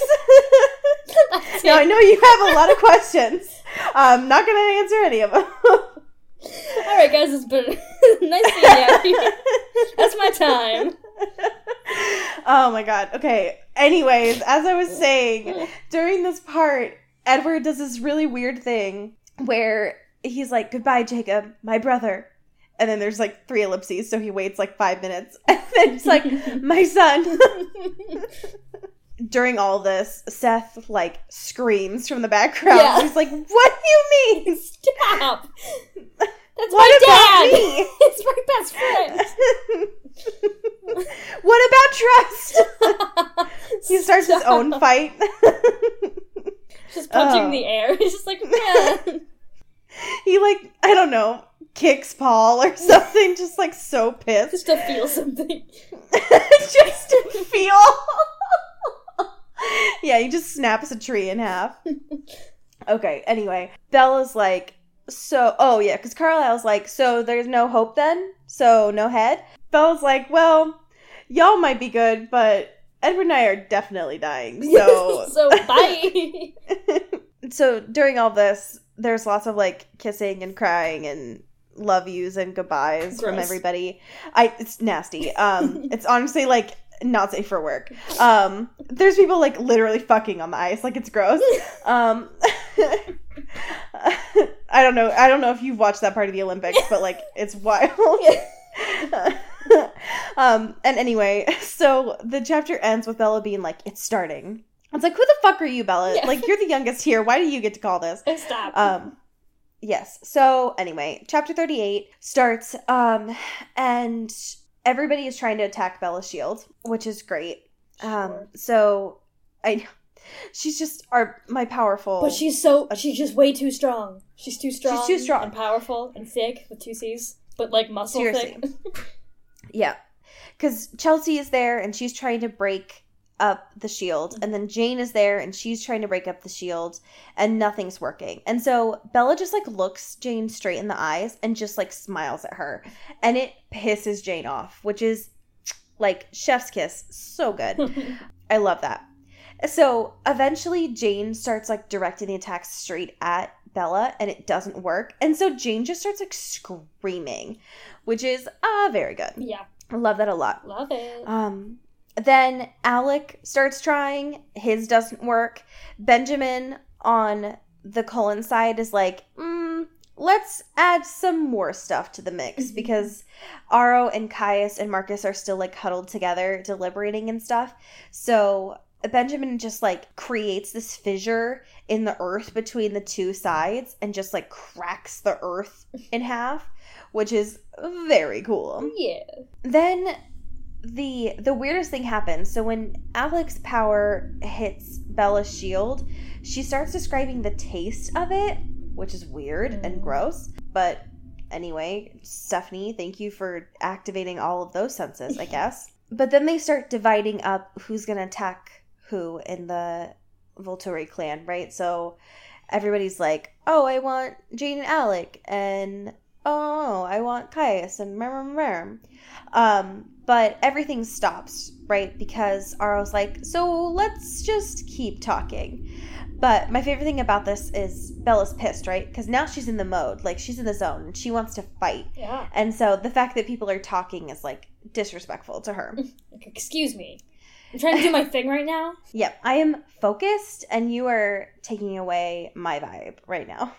Speaker 1: Now, I know you have a lot of questions. I'm not going to answer any of them.
Speaker 2: Alright, guys, it's been nice seeing you. That's my time.
Speaker 1: oh my god. Okay. Anyways, as I was saying, during this part, Edward does this really weird thing where he's like, Goodbye, Jacob, my brother. And then there's like three ellipses, so he waits like five minutes. And then it's like, My son. During all this, Seth like screams from the background.
Speaker 2: Yeah.
Speaker 1: He's like, What do you mean?
Speaker 2: Stop! That's
Speaker 1: What
Speaker 2: my dad!
Speaker 1: me?
Speaker 2: It's my best friend!
Speaker 1: what about trust? he starts his own fight.
Speaker 2: Just punching
Speaker 1: Oh.
Speaker 2: the air. He's just like, yeah.
Speaker 1: he like I don't know kicks Paul or something, just like so pissed,
Speaker 2: Just to feel something.
Speaker 1: just to feel. yeah, he just snaps a tree in half. Okay. Anyway, Bella's like, so. Oh yeah, because Carlisle's like, so there's no hope then. So no head. Bella's like, well, y'all might be good, but Edward and I are definitely dying. So
Speaker 2: so bye.
Speaker 1: so during all this, there's lots of like kissing and crying and love yous and goodbyes from everybody. I it's nasty. Um it's honestly like not safe for work. Um there's people like literally fucking on the ice like it's gross. Um I don't know. I don't know if you've watched that part of the Olympics, but like it's wild. um and anyway, so the chapter ends with Bella being like it's starting. It's like who the fuck are you, Bella?
Speaker 2: Yeah.
Speaker 1: Like you're the youngest here. Why do you get to call this?
Speaker 2: Stop.
Speaker 1: Um yes. So anyway, chapter 38 starts um and everybody is trying to attack Bella's shield, which is great. Um
Speaker 2: Sure.
Speaker 1: so I she's just our my powerful
Speaker 2: But she's so she's just way too strong. She's too strong.
Speaker 1: She's too strong.
Speaker 2: and powerful and thick with two C's, but like muscle
Speaker 1: Seriously.
Speaker 2: thick.
Speaker 1: Yeah. Cuz Chelsea is there and she's trying to break up the shield and then Jane is there and she's trying to break up the shield and nothing's working. And so Bella just like looks Jane straight in the eyes and just like smiles at her and it pisses Jane off, which is Like chef's kiss. So good. I love that. So eventually Jane starts like directing the attacks straight at Bella and it doesn't work. And so Jane just starts like screaming, which is uh very good.
Speaker 2: yeah,
Speaker 1: I love that a lot.
Speaker 2: love it.
Speaker 1: Um then Alec starts trying, his doesn't work. Benjamin on the Cullen side is like, mm, let's add some more stuff to the mix
Speaker 2: Mhm.
Speaker 1: because Aro and Caius and Marcus are still like huddled together deliberating and stuff. So Benjamin just like creates this fissure in the earth between the two sides and just like cracks the earth in half, which is very cool
Speaker 2: yeah.
Speaker 1: then the the weirdest thing happens so when alec's power hits bella's shield she starts describing the taste of it which is weird and
Speaker 2: Mm.
Speaker 1: gross but anyway stephenie thank you for activating all of those senses i guess but then they start dividing up who's gonna attack who in the volturi clan right so everybody's like oh i want jane and alec and oh i want caius and mer, mer, mer. Um, but everything stops, right? Because Aro's like, so let's just keep talking. But my favorite thing about this is Bella's pissed, right? Because now she's in the mode, like she's in the zone, and she wants to fight.
Speaker 2: Yeah.
Speaker 1: And so the fact that people are talking is like disrespectful to her.
Speaker 2: Excuse me. I'm trying to do my thing right now.
Speaker 1: Yep, I am focused, and you are taking away my vibe right now.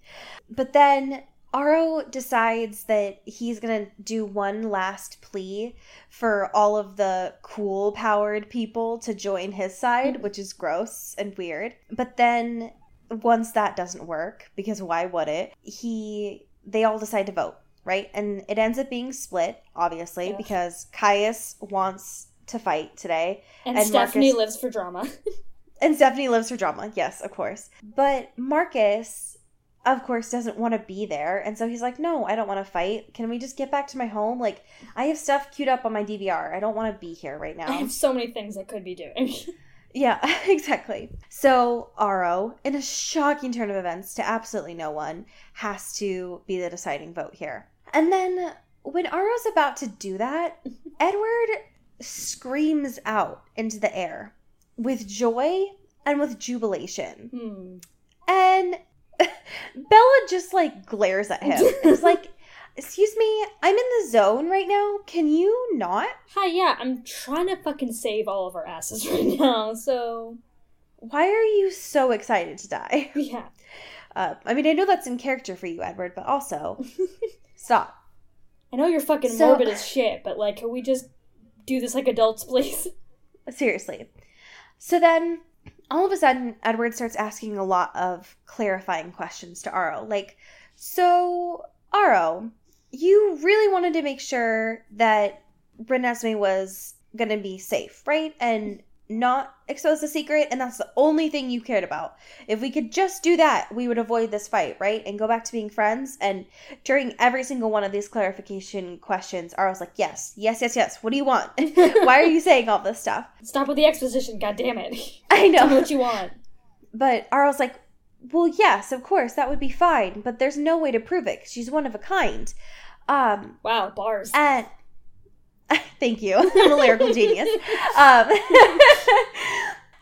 Speaker 1: but then Aro decides that he's gonna do one last plea for all of the cool powered people to join his side, which is gross and weird. But then once that doesn't work, because why would it? He they all decide to vote, right? And it ends up being split, obviously, because Caius wants to fight today.
Speaker 2: And,
Speaker 1: And
Speaker 2: Stephenie
Speaker 1: Marcus-
Speaker 2: lives for drama.
Speaker 1: And Stephenie lives for drama. Yes, of course. But Marcus, of course, doesn't want to be there. And so he's like, no, I don't want to fight. Can we just get back to my home? Like, I have stuff queued up on my DVR. I don't want to be here right now.
Speaker 2: I have so many things I could be doing.
Speaker 1: yeah, exactly. So Aro, in a shocking turn of events to absolutely no one, has to be the deciding vote here. And then when Aro's about to do that, Edward screams out into the air with joy and with jubilation.
Speaker 2: hmm.
Speaker 1: And Bella just like glares at him. It's like, excuse me, I'm in the zone right now. Can you not?
Speaker 2: Hi, yeah, I'm trying to fucking save all of our asses right now, so.
Speaker 1: Why are you so excited to die?
Speaker 2: Yeah.
Speaker 1: Uh, I mean, I know that's in character for you, Edward, but also, stop.
Speaker 2: I know you're fucking
Speaker 1: So-
Speaker 2: morbid as shit, but like, can we just do this like adults, please?
Speaker 1: Seriously. So then, all of a sudden, Edward starts asking a lot of clarifying questions to Aro. Like, so, Aro, you really wanted to make sure that Renesmee was going to be safe, right? And not expose the secret, and that's the only thing you cared about. If we could just do that, we would avoid this fight, right? And go back to being friends. And during every single one of these clarification questions, Aro's like, yes, yes, yes, yes. What do you want? Why are you saying all this stuff?
Speaker 2: Stop with the exposition, goddammit.
Speaker 1: I
Speaker 2: Tell me
Speaker 1: know.
Speaker 2: what you want.
Speaker 1: But Aro's like, well, yes, of course, that would be fine, but there's no way to prove it she's one of a kind. Um,
Speaker 2: Wow, bars.
Speaker 1: and thank you. I'm a lyrical genius. Um,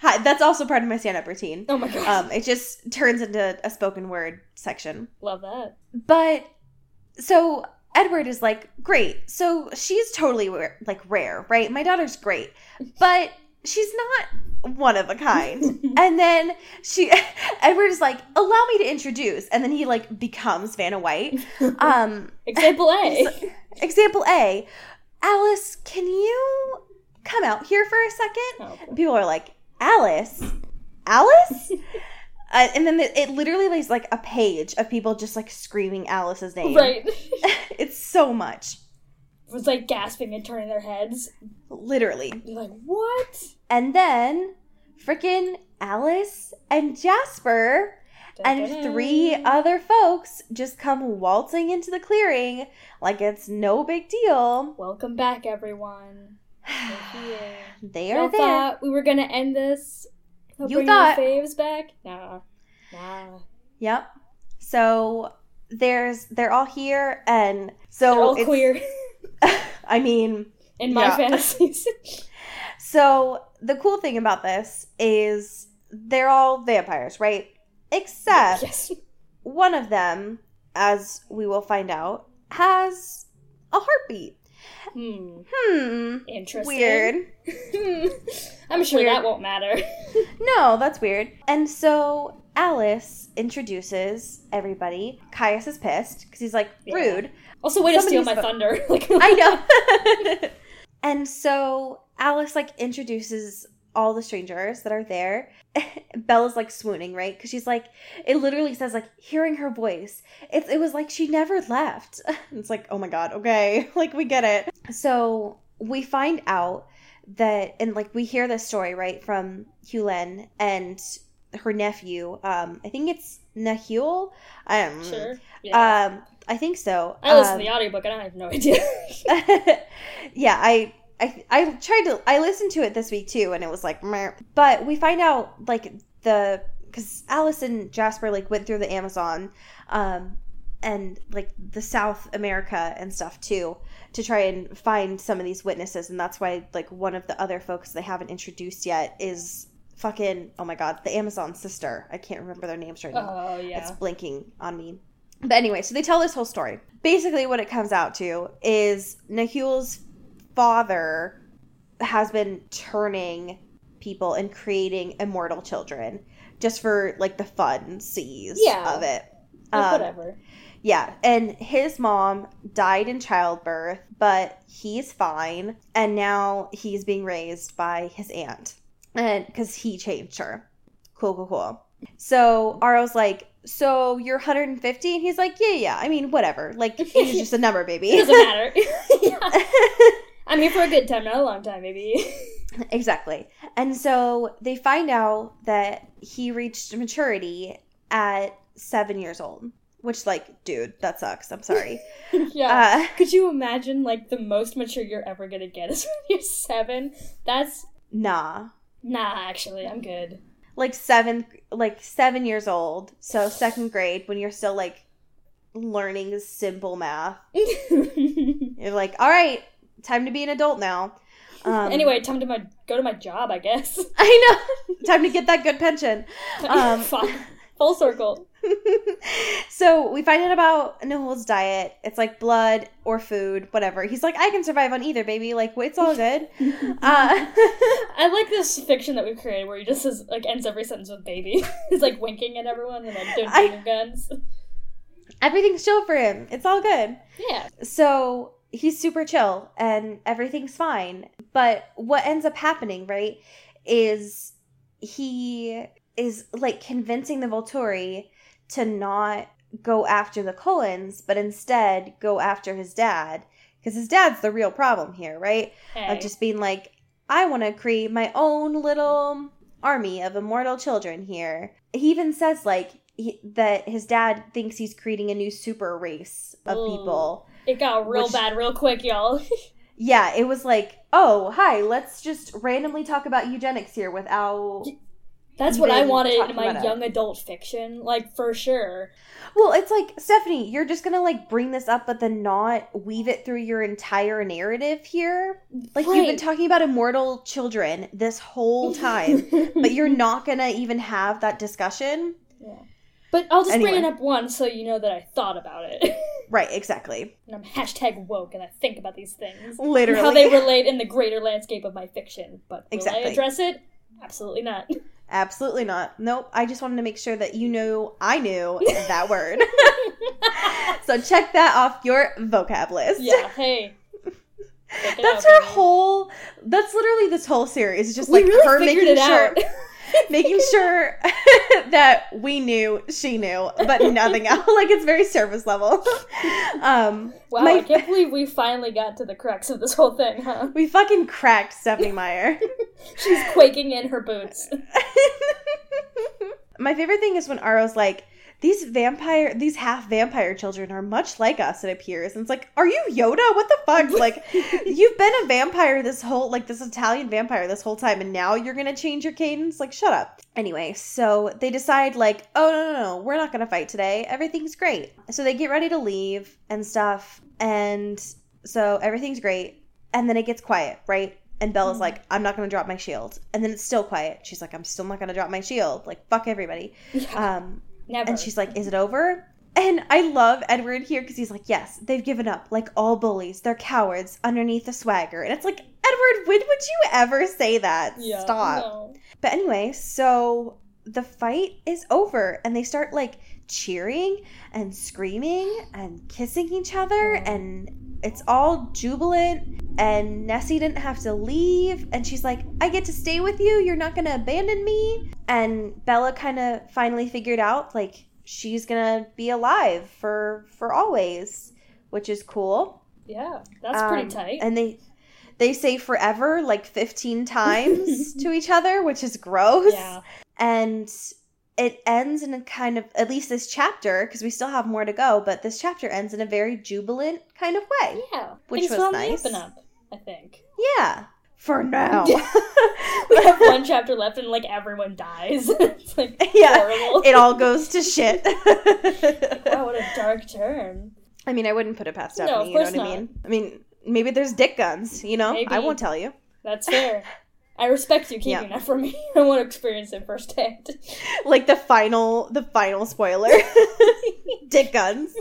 Speaker 1: hi, that's also part of my stand up routine.
Speaker 2: oh my god.
Speaker 1: Um, it just turns into a spoken word section.
Speaker 2: Love that.
Speaker 1: But so Edward is like, great. So she's totally rare, like rare, right? My daughter's great, but she's not one of a kind. and then she, Edward is like, allow me to introduce, and then he like becomes Vanna White. Um,
Speaker 2: Example A.
Speaker 1: example A, Alice, can you come out here for a second?
Speaker 2: Oh,
Speaker 1: people are like, Alice? Alice? uh, and then it, it literally is like a page of people just like screaming Alice's name.
Speaker 2: right.
Speaker 1: it's so much.
Speaker 2: It was like gasping and turning their heads.
Speaker 1: Literally.
Speaker 2: They're like, what?
Speaker 1: And then freaking Alice and Jasper and three other folks just come waltzing into the clearing like it's no big deal.
Speaker 2: Welcome back, everyone.
Speaker 1: They
Speaker 2: Y'all
Speaker 1: are there.
Speaker 2: thought we were gonna end this? They'll
Speaker 1: You thought-
Speaker 2: faves back? Nah. Nah.
Speaker 1: Yep. So there's they're all here and so
Speaker 2: They're all
Speaker 1: it's-
Speaker 2: queer.
Speaker 1: I mean,
Speaker 2: in my
Speaker 1: Yeah.
Speaker 2: fantasies.
Speaker 1: So the cool thing about this is, so the cool thing about this is they're all vampires, right? Except
Speaker 2: yes.
Speaker 1: one of them, as we will find out, has a heartbeat.
Speaker 2: Hmm.
Speaker 1: Hmm.
Speaker 2: Interesting.
Speaker 1: Weird.
Speaker 2: I'm sure
Speaker 1: Weird.
Speaker 2: that won't matter.
Speaker 1: No, that's weird. And so Alice introduces everybody. Caius is pissed because he's like,
Speaker 2: Yeah.
Speaker 1: rude.
Speaker 2: Also, way to steal my thunder. Like
Speaker 1: I know. and so Alice like introduces all the strangers that are there. Bella's like swooning, right? Because she's like, it literally says like hearing her voice. It it was like she never left. it's like, oh my god, okay, like we get it. So we find out that, and like we hear this story right from Huilen and her nephew. Um, I think it's Nahuel. Um,
Speaker 2: Sure. Yeah.
Speaker 1: Um, I think so.
Speaker 2: I listened
Speaker 1: Um,
Speaker 2: to the audiobook and I have no idea.
Speaker 1: yeah, I, I I tried to I listened to it this week too, and it was like, meh. but we find out like the because Alice and Jasper like went through the Amazon, um, and like the South America and stuff too to try and find some of these witnesses, and that's why like one of the other folks they haven't introduced yet is fucking oh my god the Amazon sister I can't remember their names right now.
Speaker 2: oh yeah.
Speaker 1: It's blinking on me. But anyway, so they tell this whole story. Basically, what it comes out to is Nahuel's father has been turning people and creating immortal children just for like the fun seas
Speaker 2: Yeah.
Speaker 1: of it.
Speaker 2: Like,
Speaker 1: Um,
Speaker 2: whatever.
Speaker 1: yeah, and his mom died in childbirth, but he's fine, and now he's being raised by his aunt, and because he changed her. Cool, cool, cool. So Aro's like, "So you're 150?" And he's like, "Yeah, yeah. I mean, whatever. Like, is just a number, baby."
Speaker 2: It doesn't matter. I'm here for a good time, not a long time, maybe.
Speaker 1: exactly. And so they find out that he reached maturity at seven years old, which, like, dude, that sucks. I'm sorry.
Speaker 2: yeah.
Speaker 1: Uh,
Speaker 2: Could you imagine like the most mature you're ever gonna get is when you're seven? That's
Speaker 1: nah.
Speaker 2: nah. Actually, I'm good.
Speaker 1: like seven like seven years old so second grade when you're still like learning simple math you're like all right time to be an adult now um,
Speaker 2: anyway, time to my go to my job, I guess.
Speaker 1: i know time to get that good pension um,
Speaker 2: Full circle.
Speaker 1: so we find out about Nahuel's diet. It's like blood or food, whatever. He's like, I can survive on either, baby. Like, it's all good. Uh,
Speaker 2: I like this fiction that we've created where he just says like ends every sentence with baby. He's like winking at everyone and like doing
Speaker 1: I-
Speaker 2: guns.
Speaker 1: everything's chill for him. It's all good.
Speaker 2: Yeah.
Speaker 1: So he's super chill and everything's fine. But what ends up happening, right, is he is like convincing the Volturi to not go after the Cullens, but instead go after his dad. Because his dad's the real problem here, right?
Speaker 2: Hey.
Speaker 1: Of just being like, I want to create my own little army of immortal children here. He even says, like, he, that his dad thinks he's creating a new super race of
Speaker 2: Ooh.
Speaker 1: people.
Speaker 2: It got real
Speaker 1: which-
Speaker 2: bad real quick, y'all.
Speaker 1: Yeah, it was like, oh, hi, let's just randomly talk about eugenics here without.
Speaker 2: That's what I wanted in my
Speaker 1: about it.
Speaker 2: young adult fiction, like for sure.
Speaker 1: Well, it's like, Stephenie, you're just gonna like bring this up, but then not weave it through your entire narrative here. Like, you've been talking about immortal children this whole time, but you're not gonna even have that discussion. Yeah.
Speaker 2: But I'll just bring it up once so you know that I thought about it.
Speaker 1: Right, exactly.
Speaker 2: and I'm hashtag woke and I think about these things.
Speaker 1: Literally.
Speaker 2: How they relate in the greater landscape of my fiction. But will
Speaker 1: Exactly.
Speaker 2: I address it? Absolutely not.
Speaker 1: Absolutely not. Nope. I just wanted to make sure that you knew I knew that word. so check that off your vocab list.
Speaker 2: yeah, hey.
Speaker 1: That's her whole. That's literally this whole series. It's just
Speaker 2: We
Speaker 1: like
Speaker 2: really
Speaker 1: her making sure. making sure that we knew she knew, but nothing else. Like it's very surface level. Um,
Speaker 2: Wow,
Speaker 1: my-
Speaker 2: I can't believe we finally got to the crux of this whole thing, huh?
Speaker 1: we fucking cracked Stephenie Meyer.
Speaker 2: She's quaking in her boots.
Speaker 1: My favorite thing is when Aro's like, these vampire, these half vampire children are much like us, it appears. And it's like, are you Yoda? What the fuck? Like, you've been a vampire this whole, like, this Italian vampire this whole time, and now you're gonna change your cadence? Like, shut up. Anyway, so they decide, like, oh, no, no, no, we're not gonna fight today. Everything's great. So they get ready to leave and stuff. And so everything's great. and then it gets quiet, right? And Bella's
Speaker 2: Mhm.
Speaker 1: like, I'm not gonna drop my shield. And then it's still quiet. She's like, I'm still not gonna drop my shield. Like, fuck everybody.
Speaker 2: Yeah,
Speaker 1: Um,
Speaker 2: never.
Speaker 1: and she's like, Is it over? And I love Edward here because he's like, Yes, they've given up. Like all bullies, they're cowards underneath the swagger. And it's like, Edward, when would you ever say that?
Speaker 2: yeah,
Speaker 1: Stop.
Speaker 2: no.
Speaker 1: But anyway, so the fight is over and they start like cheering and screaming and kissing each other
Speaker 2: Aw.
Speaker 1: and it's all jubilant and Nessie didn't have to leave and she's like, "I get to stay with you. You're not going to abandon me." And Bella kind of finally figured out like she's going to be alive for for always, which is cool.
Speaker 2: Yeah, that's pretty
Speaker 1: Um,
Speaker 2: tight.
Speaker 1: And they they say forever like 15 times to each other, which is gross.
Speaker 2: yeah,
Speaker 1: And it ends in a kind of at least this chapter because we still have more to go, but this chapter ends in a very jubilant kind of way.
Speaker 2: yeah.
Speaker 1: Which was nice.
Speaker 2: up and up. I think
Speaker 1: Yeah. For now.
Speaker 2: we have one chapter left, and like everyone dies. it's like
Speaker 1: Yeah,
Speaker 2: horrible.
Speaker 1: it all goes to shit.
Speaker 2: wow, oh, what a dark turn.
Speaker 1: I mean, I wouldn't put it past
Speaker 2: No,
Speaker 1: Stephenie,
Speaker 2: of
Speaker 1: you know what I mean? I mean, maybe there's dick guns, you know? I won't tell you.
Speaker 2: That's fair. I respect you keeping that from me. I want to experience it firsthand.
Speaker 1: Like the final the final spoiler. dick guns.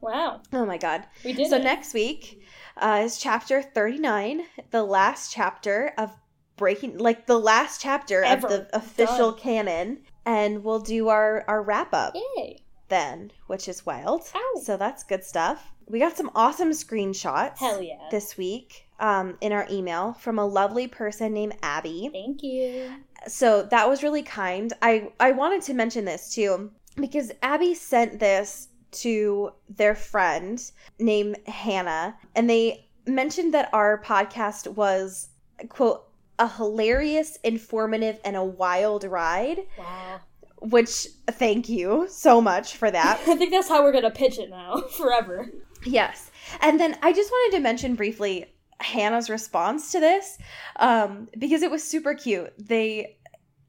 Speaker 2: Wow,
Speaker 1: Oh my god.
Speaker 2: we did
Speaker 1: so
Speaker 2: it.
Speaker 1: next week uh, is chapter 39 the last chapter of breaking like the last chapter
Speaker 2: Ever.
Speaker 1: of the official
Speaker 2: Done.
Speaker 1: canon and we'll do our our wrap up
Speaker 2: Yay!
Speaker 1: then which is wild
Speaker 2: Ow.
Speaker 1: so that's good stuff we got some awesome screenshots
Speaker 2: Hell yeah!
Speaker 1: this week um, in our email from a lovely person named abby
Speaker 2: Thank you.
Speaker 1: so that was really kind. I I wanted to mention this too because Abby sent this to their friend named Hannah and they mentioned that our podcast was quote a hilarious, informative and a wild ride,
Speaker 2: Wow.
Speaker 1: which thank you so much for that.
Speaker 2: I think that's how we're gonna pitch it now, forever.
Speaker 1: Yes. And then I just wanted to mention briefly Hannah's response to this um, because it was super cute. They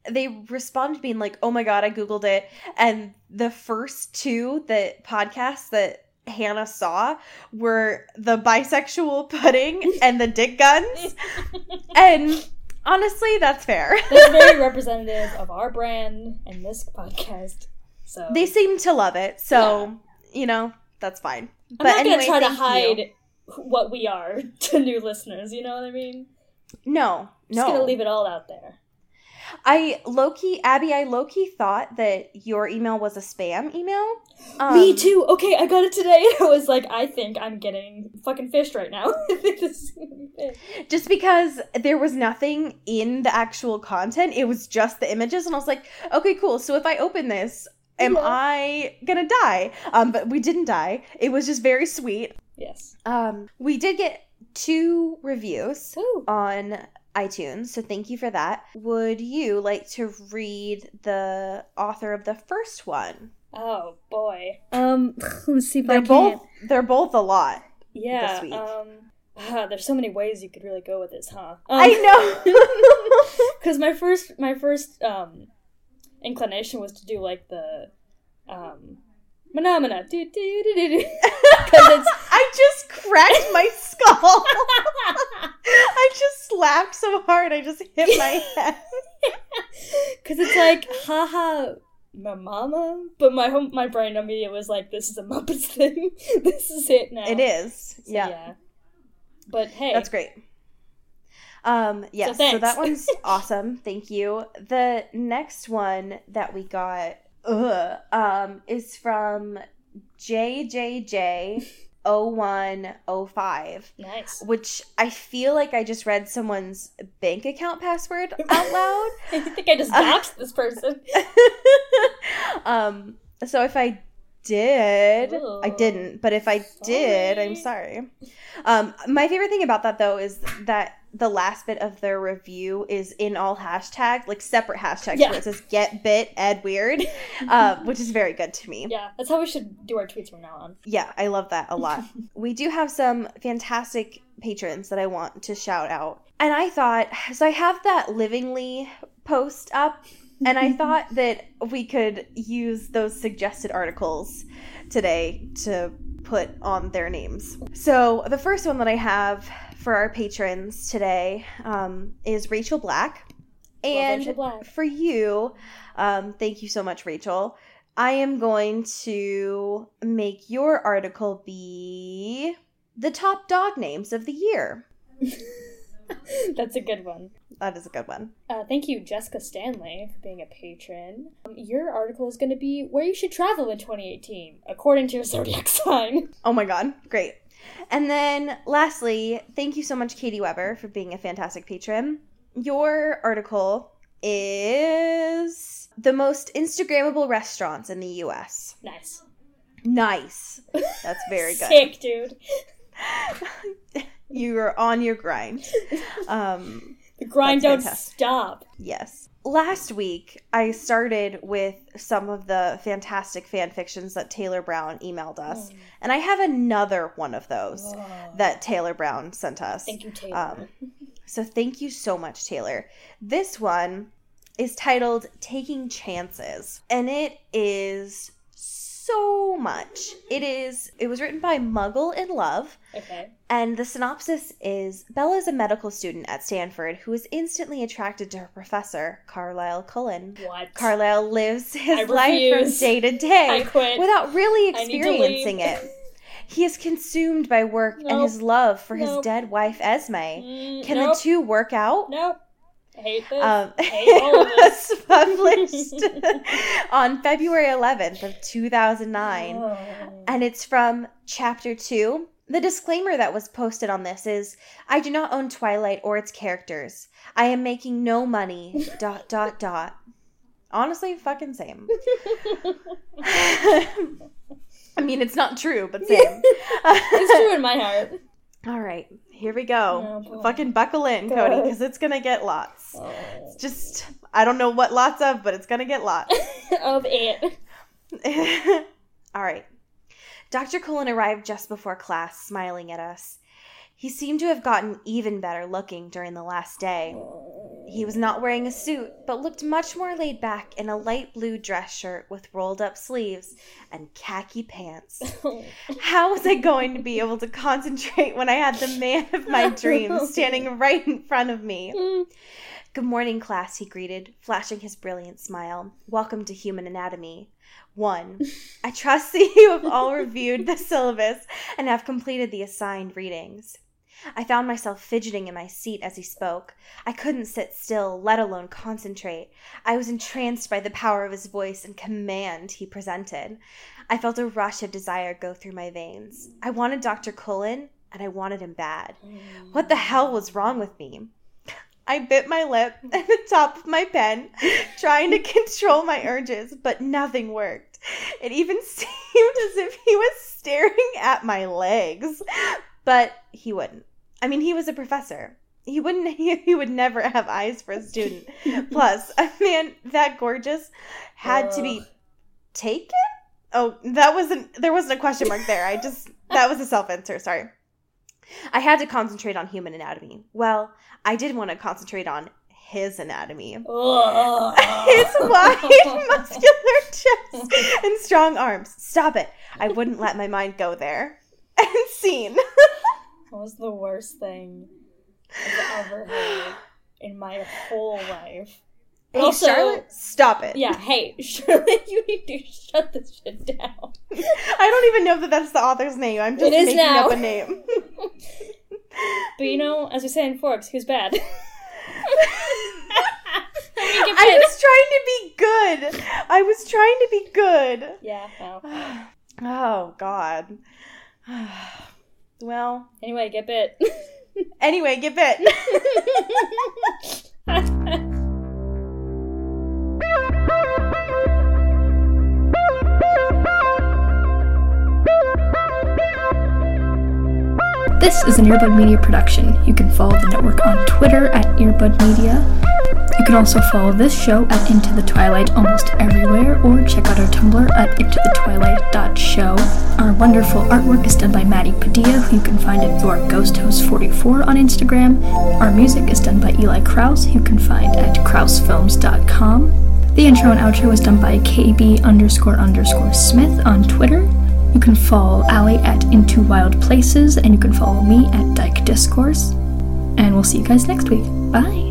Speaker 1: they responded being like, "Oh my god, I googled it," and the first two that podcasts that Hannah saw were the bisexual pudding and the dick guns, and honestly, that's fair.
Speaker 2: That's very representative of our brand and this podcast. So
Speaker 1: They seem to love it, so you know that's fine.
Speaker 2: I'm not
Speaker 1: anyway,
Speaker 2: gonna try to
Speaker 1: thank you.
Speaker 2: What we are to new listeners. You know what I mean?
Speaker 1: No, no.
Speaker 2: Just gonna leave it all out there.
Speaker 1: I low key, Abby, I low key thought that your email was a spam email.
Speaker 2: Me
Speaker 1: Um,
Speaker 2: too. Okay, I got it today. I was like, I think I'm getting fucking fished right now. I think this is gonna be fish.
Speaker 1: Just because there was nothing in the actual content, it was just the images, and I was like, okay, cool. So if I open this, am
Speaker 2: Yeah.
Speaker 1: I gonna die? Um, but we didn't die. It was just very sweet.
Speaker 2: Yes.
Speaker 1: Um, we did get two reviews
Speaker 2: Ooh.
Speaker 1: on iTunes, so thank you for that. Would you like to read the author of the first one?
Speaker 2: Oh boy. Um, let's see if
Speaker 1: They're
Speaker 2: I can.
Speaker 1: both they're both a lot.
Speaker 2: Yeah.
Speaker 1: this week.
Speaker 2: Um. ah, there's so many ways you could really go with this, huh? Um,
Speaker 1: I know.
Speaker 2: Because my first, my first um, inclination was to do like the um, phenomena, because it's
Speaker 1: I just cracked my skull. I just slapped so hard I just hit my head.
Speaker 2: because it's like haha. My mama, but my home, my brain immediately was like, "This is a Muppets thing. this is it now."
Speaker 1: It is.
Speaker 2: So,
Speaker 1: yeah,
Speaker 2: But hey,
Speaker 1: That's great. Um yes, so,
Speaker 2: thanks.
Speaker 1: that one's awesome. Thank you. The next one that we got ugh, um is from JJJ 0105
Speaker 2: nice.
Speaker 1: which I feel like I just read someone's bank account password out loud.
Speaker 2: I think I just doxed this person.
Speaker 1: um so if i did i didn't but if i did i'm
Speaker 2: Sorry.
Speaker 1: sorry um my favorite thing about that though is that the last bit of their review is in all hashtag like separate hashtags
Speaker 2: Yeah.
Speaker 1: where it says get bit ed weird uh, which is very good to me
Speaker 2: Yeah, that's how we should do our tweets from now on.
Speaker 1: yeah, I love that a lot. we do have some fantastic patrons that I want to shout out. And I thought, so I have that Livingly post up, and I thought that we could use those suggested articles today to put on their names. So the first one that I have for our patrons today um, is Rachel Black. And
Speaker 2: Rachel Black.
Speaker 1: for you, um, thank you so much, Rachel. I am going to make your article be the top dog names of the year.
Speaker 2: That's a good one.
Speaker 1: That is a good one.
Speaker 2: Uh, thank you, Jessica Stanley, for being a patron. Um, your article is going to be where you should travel in 2018, according to your zodiac sign.
Speaker 1: Oh my god, great. And then lastly, thank you so much, Katie Weber, for being a fantastic patron. Your article is the most Instagrammable restaurants in the US.
Speaker 2: Nice.
Speaker 1: Nice. That's very good.
Speaker 2: Sick, dude.
Speaker 1: you are on your grind. Um,
Speaker 2: The grind don't
Speaker 1: fantastic.
Speaker 2: stop.
Speaker 1: yes. Last week, I started with some of the fantastic fan fictions that Taylor Brown emailed us. And I have another one of those
Speaker 2: Oh.
Speaker 1: that Taylor Brown sent us.
Speaker 2: Thank you, Taylor.
Speaker 1: Um, so thank you so much, Taylor. This one is titled Taking Chances, and it is so much. It is it was written by Muggle in Love,
Speaker 2: okay.
Speaker 1: and the synopsis is Bella is a medical student at Stanford who is instantly attracted to her professor, Carlisle Cullen.
Speaker 2: What?
Speaker 1: Carlisle lives his life from day to day without really
Speaker 2: I need to
Speaker 1: experiencing it. He is consumed by work and his love for his dead wife Esme.
Speaker 2: Mm,
Speaker 1: Can
Speaker 2: nope.
Speaker 1: the two work out?
Speaker 2: Nope. I hate this.
Speaker 1: Um,
Speaker 2: I hate all of
Speaker 1: it was published on February 11th of 2009,
Speaker 2: Oh.
Speaker 1: and it's from Chapter Two. The disclaimer that was posted on this is: I do not own Twilight or its characters. I am making no money. dot dot dot. Honestly, fucking same. I mean, it's not true, but same.
Speaker 2: it's true in my heart.
Speaker 1: All right, here we go.
Speaker 2: Oh.
Speaker 1: Fucking buckle in, Cody, because it's gonna get lots.
Speaker 2: Oh.
Speaker 1: It's just, I don't know what lots of, but it's gonna get lots.
Speaker 2: of it.
Speaker 1: All right. Dr. Cullen arrived just before class, smiling at us. He seemed to have gotten even better looking during the last day. He was not wearing a suit, but looked much more laid back in a light blue dress shirt with rolled up sleeves and khaki pants. How was I going to be able to concentrate when I had the man of my dreams standing right in front of me? Good morning, class, he greeted, flashing his brilliant smile. Welcome to Human Anatomy. 1. I trust that you have all reviewed the syllabus and have completed the assigned readings. I found myself fidgeting in my seat as he spoke. I couldn't sit still, let alone concentrate. I was entranced by the power of his voice and command he presented. I felt a rush of desire go through my veins. I wanted Dr. Cullen, and I wanted him bad. What the hell was wrong with me? I bit my lip and the top of my pen, trying to control my urges, but nothing worked. It even seemed as if he was staring at my legs, but he wouldn't. I mean, he was a professor. He wouldn't, he, he would never have eyes for a student. Plus, a man that gorgeous had to be taken? Oh, that wasn't, there wasn't a question mark there. I just, that was a self answer. Sorry. I had to concentrate on human anatomy. Well, I did want to concentrate on his anatomy. His wide, muscular chest and strong arms. Stop it. I wouldn't let my mind go there. And scene.
Speaker 2: That was the worst thing I've ever heard in my whole life.
Speaker 1: Hey,
Speaker 2: Also-
Speaker 1: Charlotte, stop it.
Speaker 2: Yeah, hey, Charlotte, you need to shut this shit down.
Speaker 1: I don't even know that that's the author's name. I'm just making
Speaker 2: now.
Speaker 1: up a name.
Speaker 2: But you know, as we say in Forks, who's bad?
Speaker 1: I was trying to be good. I was trying to be good.
Speaker 2: Yeah, no.
Speaker 1: Oh, God. Well,
Speaker 2: Anyway, get bit.
Speaker 1: anyway, get bit.
Speaker 3: This is an Earbud Media production. You can follow the network on Twitter at Earbud Media. You can also follow this show at Into the Twilight almost everywhere, or check out our Tumblr at intothetwilight.show. Our wonderful artwork is done by Maddie Padilla, who you can find at Your Ghost Host 44 on Instagram. Our music is done by Eli Kraus, who you can find at krausfilms.com. The intro and outro was done by KB underscore underscore Smith on Twitter. You can follow Ali at Into Wild Places, and you can follow me at Dyke Discourse. And we'll see you guys next week. Bye.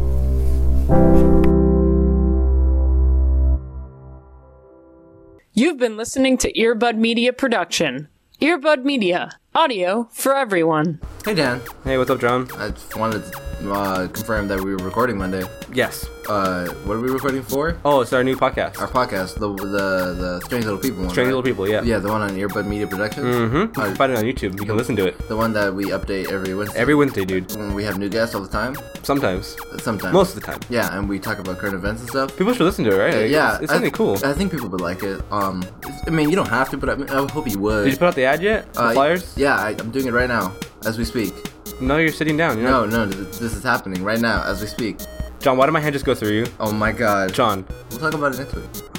Speaker 4: You've been listening to Earbud Media Production. Earbud Media, audio for everyone.
Speaker 5: Hey Dan,
Speaker 6: Hey, what's up, John?
Speaker 5: I just wanted to uh, confirm that we were recording Monday.
Speaker 6: Yes.
Speaker 5: Uh, what are we recording for?
Speaker 6: Oh, it's our new podcast.
Speaker 5: Our podcast, the the the Strange Little People one.
Speaker 6: Strange
Speaker 5: right?
Speaker 6: Little People, yeah.
Speaker 5: Yeah, the one on Earbud Media Productions.
Speaker 6: Mm-hmm. You
Speaker 5: Uh,
Speaker 6: can find it on YouTube. You can listen to it
Speaker 5: the one that we update every Wednesday.
Speaker 6: every Wednesday, dude.
Speaker 5: when we have new guests all the time.
Speaker 6: Sometimes.
Speaker 5: Sometimes.
Speaker 6: Most of the time.
Speaker 5: Yeah, and we talk about current events and stuff.
Speaker 6: People should listen to it, right? Like,
Speaker 5: yeah,
Speaker 6: It's, it's something cool.
Speaker 5: I think people would like it. Um, I mean, you don't have to, but I, mean, I hope you would.
Speaker 6: Did you put out the ad yet? The
Speaker 5: Uh,
Speaker 6: flyers?
Speaker 5: Yeah, I, I'm doing it right now as we speak.
Speaker 6: No, you're sitting down. You're
Speaker 5: No,
Speaker 6: not.
Speaker 5: no, this, this is happening right now as we speak.
Speaker 6: John, why did my hand just go through you?
Speaker 5: Oh my god.
Speaker 6: John,
Speaker 5: We'll talk about it next week.